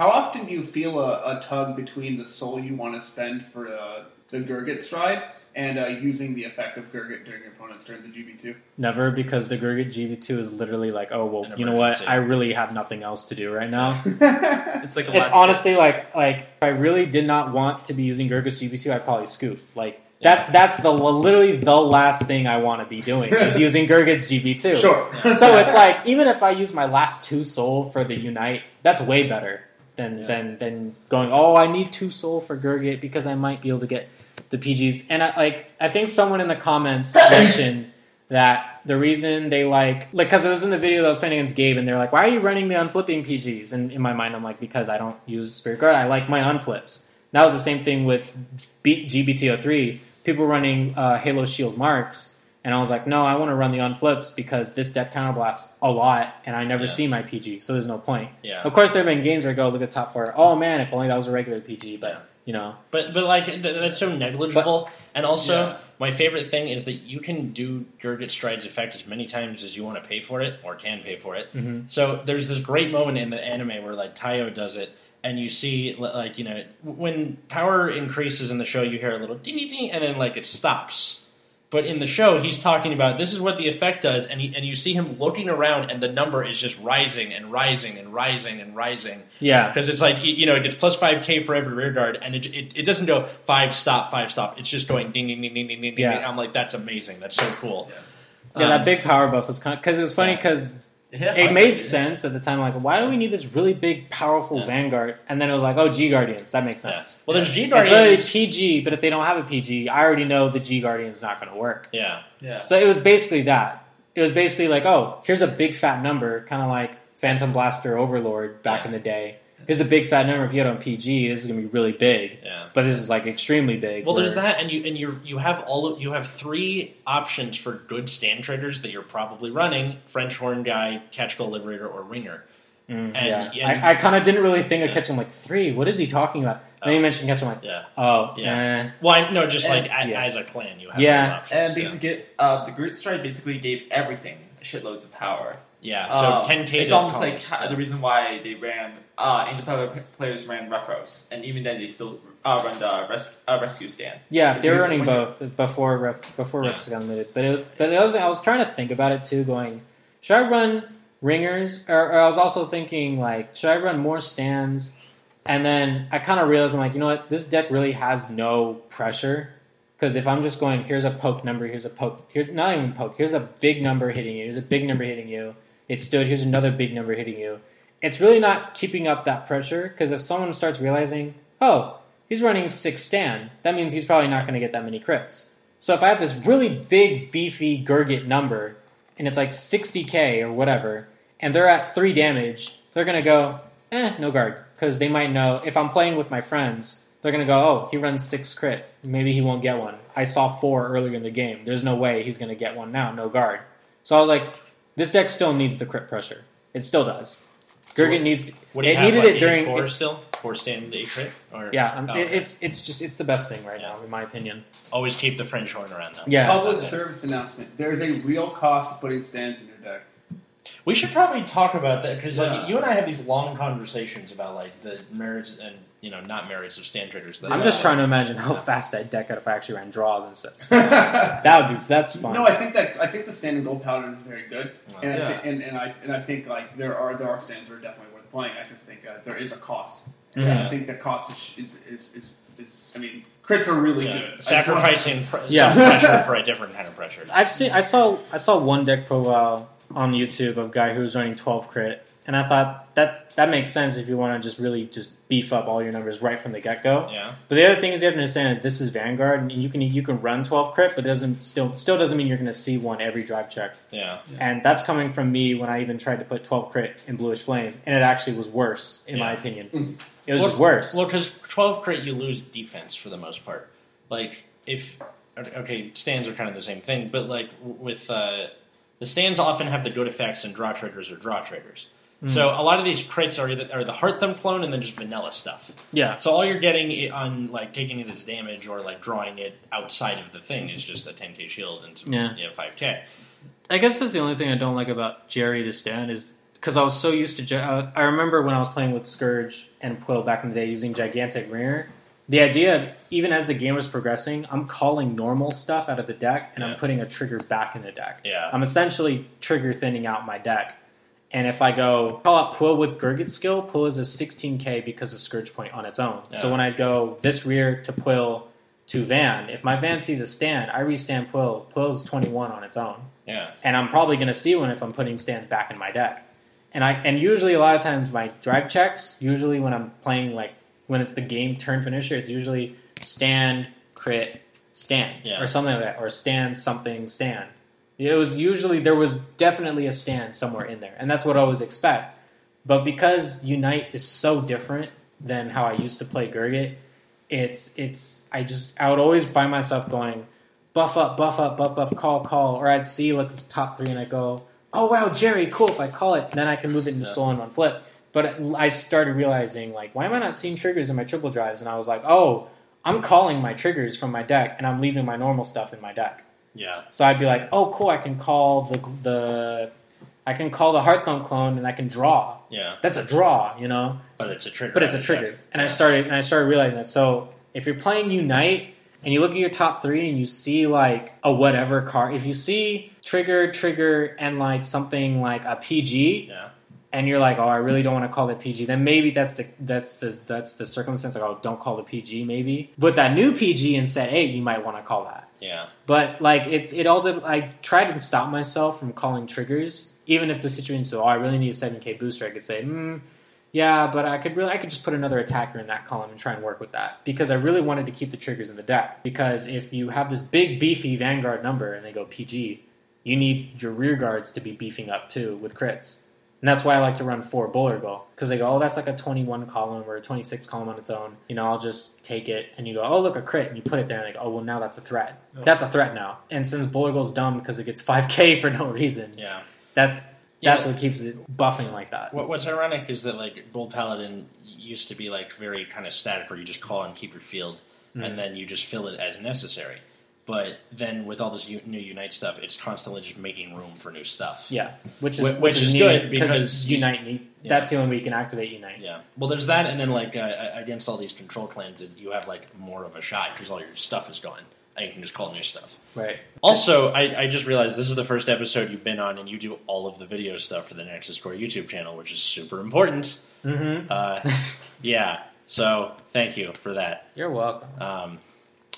How often do you feel a, a tug between the soul you want to spend for uh, the Gurgit stride and uh, using the effect of Gurgit during your opponent's turn, the GB2? Never, because the Gurgit GB2 is literally like, oh well, An you know what? emergency. I really have nothing else to do right now. it's like a it's last- honestly like like if I really did not want to be using Gurgit's GB2, I'd probably scoop. Like That's that's the literally the last thing I want to be doing is using Gurgit's GB2. Sure. Yeah. So it's like even if I use my last two soul for the unite, that's way better than Yeah. than than going. Oh, I need two soul for Gurgit because I might be able to get the PGs. And I like I think someone in the comments mentioned that the reason they like like because it was in the video that I was playing against Gabe, and they're like, "Why are you running the unflipping PGs?" And in my mind, I'm like, "Because I don't use Spirit Guard. I like my unflips." That was the same thing with B- GBTO3. People running uh, Halo Shield marks, and I was like, "No, I want to run the unflips because this deck counterblasts a lot, and I never Yeah. see my PG, so there's no point." Yeah. Of course, there have been games where I go look at top four. Oh man, if only that was a regular PG, but Yeah. you know, But but like th- that's so negligible. and also, Yeah. my favorite thing is that you can do Gurgit Stride's effect as many times as you want to pay for it or can pay for it. Mhm. So there's this great moment in the anime where like Tayo does it. And you see, like you know, when power increases in the show, you hear a little ding ding, and then like it stops. But in the show, he's talking about this is what the effect does, and he, and you see him looking around, and the number is just rising and rising and rising and rising yeah, because it's like you know it gets plus five k for every rear guard, and it, it it doesn't go five stop five stop. It's just going ding ding ding ding ding ding. ding. Yeah. I'm like that's amazing. That's so cool. yeah, Um, that big power buff was kind because it was funny because Yeah, it made sense at the time. Like, why do we need this really big, powerful Yeah. Vanguard? And then it was like, oh, G Guardians. That makes Yeah. sense. Well, there's G Guardians. It's literally Guardians. PG, but if they don't have a PG, I already know the G Guardian's not going to work. Yeah, Yeah. So it was basically that. It was basically like, oh, here's a big fat number, kind of like Phantom Blaster Overlord back Yeah. in the day. Here's a big fat number. If you had on PG, this is going to be really big. yeah. But this is like extremely big. Well, there's that, and you and you you have all of, you have three options for good stand traders that you're probably running: French Horn Guy, Catch Goal Liberator, or Ringer. Mm, and- yeah. and- I, I kind of didn't really think of catching like three. What is he talking about? then Oh. you mentioned catching like, Yeah. oh, Yeah. eh. Well, I, no, just And- like a, yeah. as a clan, you have Yeah. options. And yeah. basically, uh, the Groot Stride basically gave everything shitloads of power. Yeah. Um, So 10k. It's almost comms, like the reason why they ran. Uh, and the other players ran Refros, and even then they still uh, run the res- uh, rescue stand. Yeah, they were running when you- both before ref, before Yeah. refs got limited. But it was but it was I was trying to think about it too, going should I run ringers or, or I was also thinking like should I run more stands? And then I kind of realized I'm like you know what this deck really has no pressure because if I'm just going here's a poke number here's a poke here's not even poke here's a big number hitting you here's a big number hitting you it stood here's another big number hitting you it's really not keeping up that pressure because if someone starts realizing oh he's running six stand. That means he's probably not going to get that many crits. So if I have this really big, beefy Gurgit number, and it's like 60k or whatever, and they're at three damage, they're going to go, eh, no guard. Because they might know, if I'm playing with my friends, they're going to go, oh, he runs six crit. Maybe he won't get one. I saw four earlier in the game. There's no way he's going to get one now, no guard. So I was like, this deck still needs the crit pressure. It still does. So what- needs. What do you it have, needed like, it during. four it- still four stand eight crit or yeah, um, Oh, it, okay. it's it's just it's the best thing right Yeah. now, in my opinion. always keep the French horn around though. Yeah, Public Okay. service announcement. There's a real cost to putting stands in your deck. We should probably talk about that because Yeah. like, you and I have these long conversations about like the merits and you know not merits of stand traders. I'm just trying to imagine how fast I'd deck out if I actually ran draws and stuff. that would be that's fun. No, I think that I think the standing gold paladin is very good, and, Yeah. I thi- and and I and I think like there are there are stands that are definitely worth playing. I just think uh, there is a cost. And Yeah. I think the cost is is, is, is, is I mean crits are really Yeah. good. I just want- sacrificing pr- Yeah. pressure for a different kind of pressure. I've seen I saw I saw one deck profile on YouTube of a guy who was running 12 crit, and I thought that that makes sense if you want to just really just beef up all your numbers right from the get go. Yeah, But the other thing is you have to understand is this is Vanguard, and you can you can run 12 crit, but it doesn't still still doesn't mean you're going to see one every drive check. yeah, And that's coming from me when I even tried to put 12 crit in Bluish Flame, and it actually was worse in my opinion. Mm. It was Well- just worse. Well, because twelve crit, you lose defense for the most part. Like if okay, stands are kind of the same thing, but like with uh, the stands often have the good effects, and draw traders or draw traders. So a lot of these crits are either are the heart thumb clone and then just vanilla stuff. yeah. So all you're getting on like taking it as damage or like drawing it outside of the thing is just a 10k shield and some Yeah. yeah 5k. I guess that's the only thing I don't like about Jerry the Stand is because I was so used to. Uh, I remember when I was playing with Scourge and Quill back in the day using Gigantic Ringer. The idea, of, even as the game was progressing, I'm calling normal stuff out of the deck and Yeah. I'm putting a trigger back in the deck. Yeah. I'm essentially trigger thinning out my deck. And if I go call out Pull with Gurgit skill, Pull is a 16k because of Scourge Point on its own. So when I go this rear to Pull to van. If my van sees a stand, I restand Quill. Quill's 21 on its own. Yeah. And I'm probably going to see one if I'm putting stands back in my deck. And I and usually a lot of times my drive checks, usually when I'm playing like when it's the game turn finisher, it's usually stand, crit, stand. Yeah. Or something like that. Or stand something stand. It was usually there was definitely a stand somewhere in there. And that's what I always expect. But because Unite is so different than how I used to play Gurgit, it's it's I just I would always find myself going buff up, buff up, buff up, call, call, or I'd see like the top three and I go, oh wow, Jerry, cool. If I call it, then I can move it into Yeah. solo in one flip. But I started realizing like, why am I not seeing triggers in my triple drives? And I was like, oh, I'm calling my triggers from my deck, and I'm leaving my normal stuff in my deck. Yeah. So I'd be like, oh cool, I can call the the I can call the Heart Thump clone, and I can draw. Yeah. That's a draw, you know But it's a trigger. but it's a trigger. And I started and I started realizing that. So if you're playing Unite and you look at your top three and you see like a whatever card, if you see trigger, trigger, and like something like a PG, Yeah. and you're like, oh, I really don't want to call it PG, then maybe that's the that's the that's the circumstance. Like, oh, don't call the PG, maybe. With that new PG in set eight, you might want to call that. Yeah. But like it's it all. dep- I tried to stop myself from calling triggers, even if the situation. So oh, I really need a seven K booster. I could say, hmm, yeah, but I could really I could just put another attacker in that column and try and work with that because I really wanted to keep the triggers in the deck. Because if you have this big beefy Vanguard number and they go PG, you need your rear guards to be beefing up too with crits. And that's why I like to run four Bowler Goal because they go, oh, that's like a 21 column or a 26 column on its own. You know, I'll just take it and you go, oh, look, a crit. And you put it there and they go, oh, well, now that's a threat. Oh. That's a threat now. And since Bowler Goal's dumb because it gets 5k for no reason, Yeah. that's Yeah. that's what keeps it buffing like that. What, what's ironic is that like Gold Paladin used to be like very kind of static, where you just call and keep your field, Mm. and then you just fill it as necessary. But then with all this u- new Unite stuff, it's constantly just making room for new stuff. Yeah, which is Wh- which is needed good because- Unite need. Yeah. That's the only way you can activate Unite. Yeah. Well, there's that, and then like uh, against all these control clans, it- you have like more of a shot because all your stuff is gone, and you can just call new stuff. Right. Also, I, I just realized this is the first episode you've been on, and you do all of the video stuff for the Nexus Corps YouTube channel, which is super important. Mm-hmm. Uh, yeah. So thank you for that. You're welcome. Um,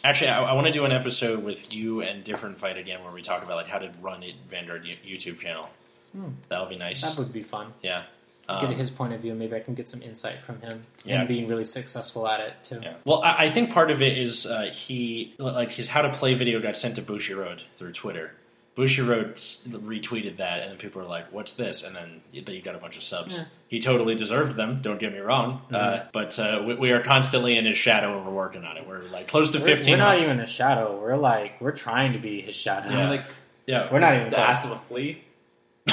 actually, I, I want to do an episode with you and Different Fight again, where we talk about like how to run a Vanguard YouTube channel. Hmm. That'll be nice. That would be fun. yeah. Get Um, his point of view. Maybe I can get some insight from him. Yeah. Him being really successful at it too. Yeah. Well, I, I think part of it is uh, he like his how to play video got sent to Bushiroad through Twitter. Bushiroad s- retweeted that, and then people were like, "What's this?" And then you you got a bunch of subs. Yeah. He totally deserved them. Don't get me wrong, uh, Mhm. but uh, we, we are constantly in his shadow, and we're working on it. We're like close to We're, fifteen. we're not even a shadow. We're like we're trying to be his shadow. Yeah. like yeah, We're not even the close. ass of a flea.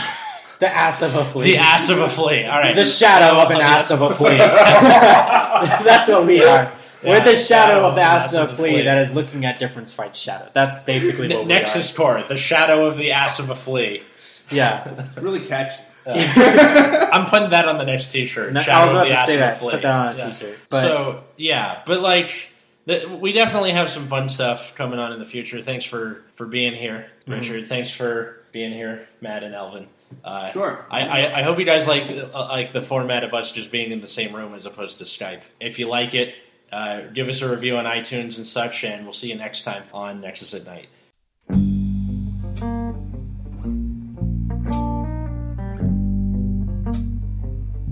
The ass of a flea. the ass of a flea. All right, The shadow of an ass of a flea. That's what we are. We're the shadow of the ass of a flea flea. that is looking at different fights shadow. That's basically what we Nexus Corps, the shadow of the ass of a flea. Yeah. It's really catchy. I'm putting that on the next T-shirt. No, shadow I was of about the to say of a that. flea. Put that on a Yeah. t-shirt. But so yeah, but like th- we definitely have some fun stuff coming on in the future. Thanks for for being here, Mm-hmm. Richard. Thanks for being here, Matt and Elvin. Uh, Sure. I, I, I hope you guys like uh, like the format of us just being in the same room as opposed to Skype. If you like it, uh, give us a review on iTunes and such, and we'll see you next time on Nexus at Night.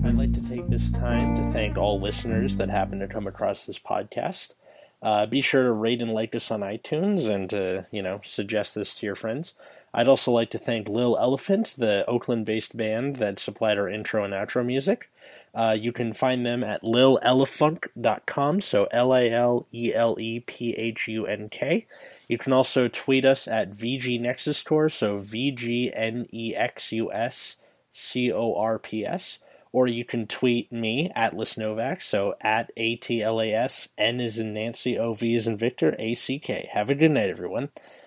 I'd like to take this time to thank all listeners that happen to come across this podcast. Uh, be sure to rate and like us on iTunes and to, you know, suggest this to your friends. I'd also like to thank Lil Elephunk, the Oakland based band that supplied our intro and outro music. Uh, you can find them at lilelephunk.com, so L A L E L E P H U N K. You can also tweet us at VG Nexus Corps, so V G N E X U S C O R P S. Or you can tweet me, Atlas Novack, so at A T L A S, N is in Nancy, O V is in Victor, A C K. Have a good night, everyone.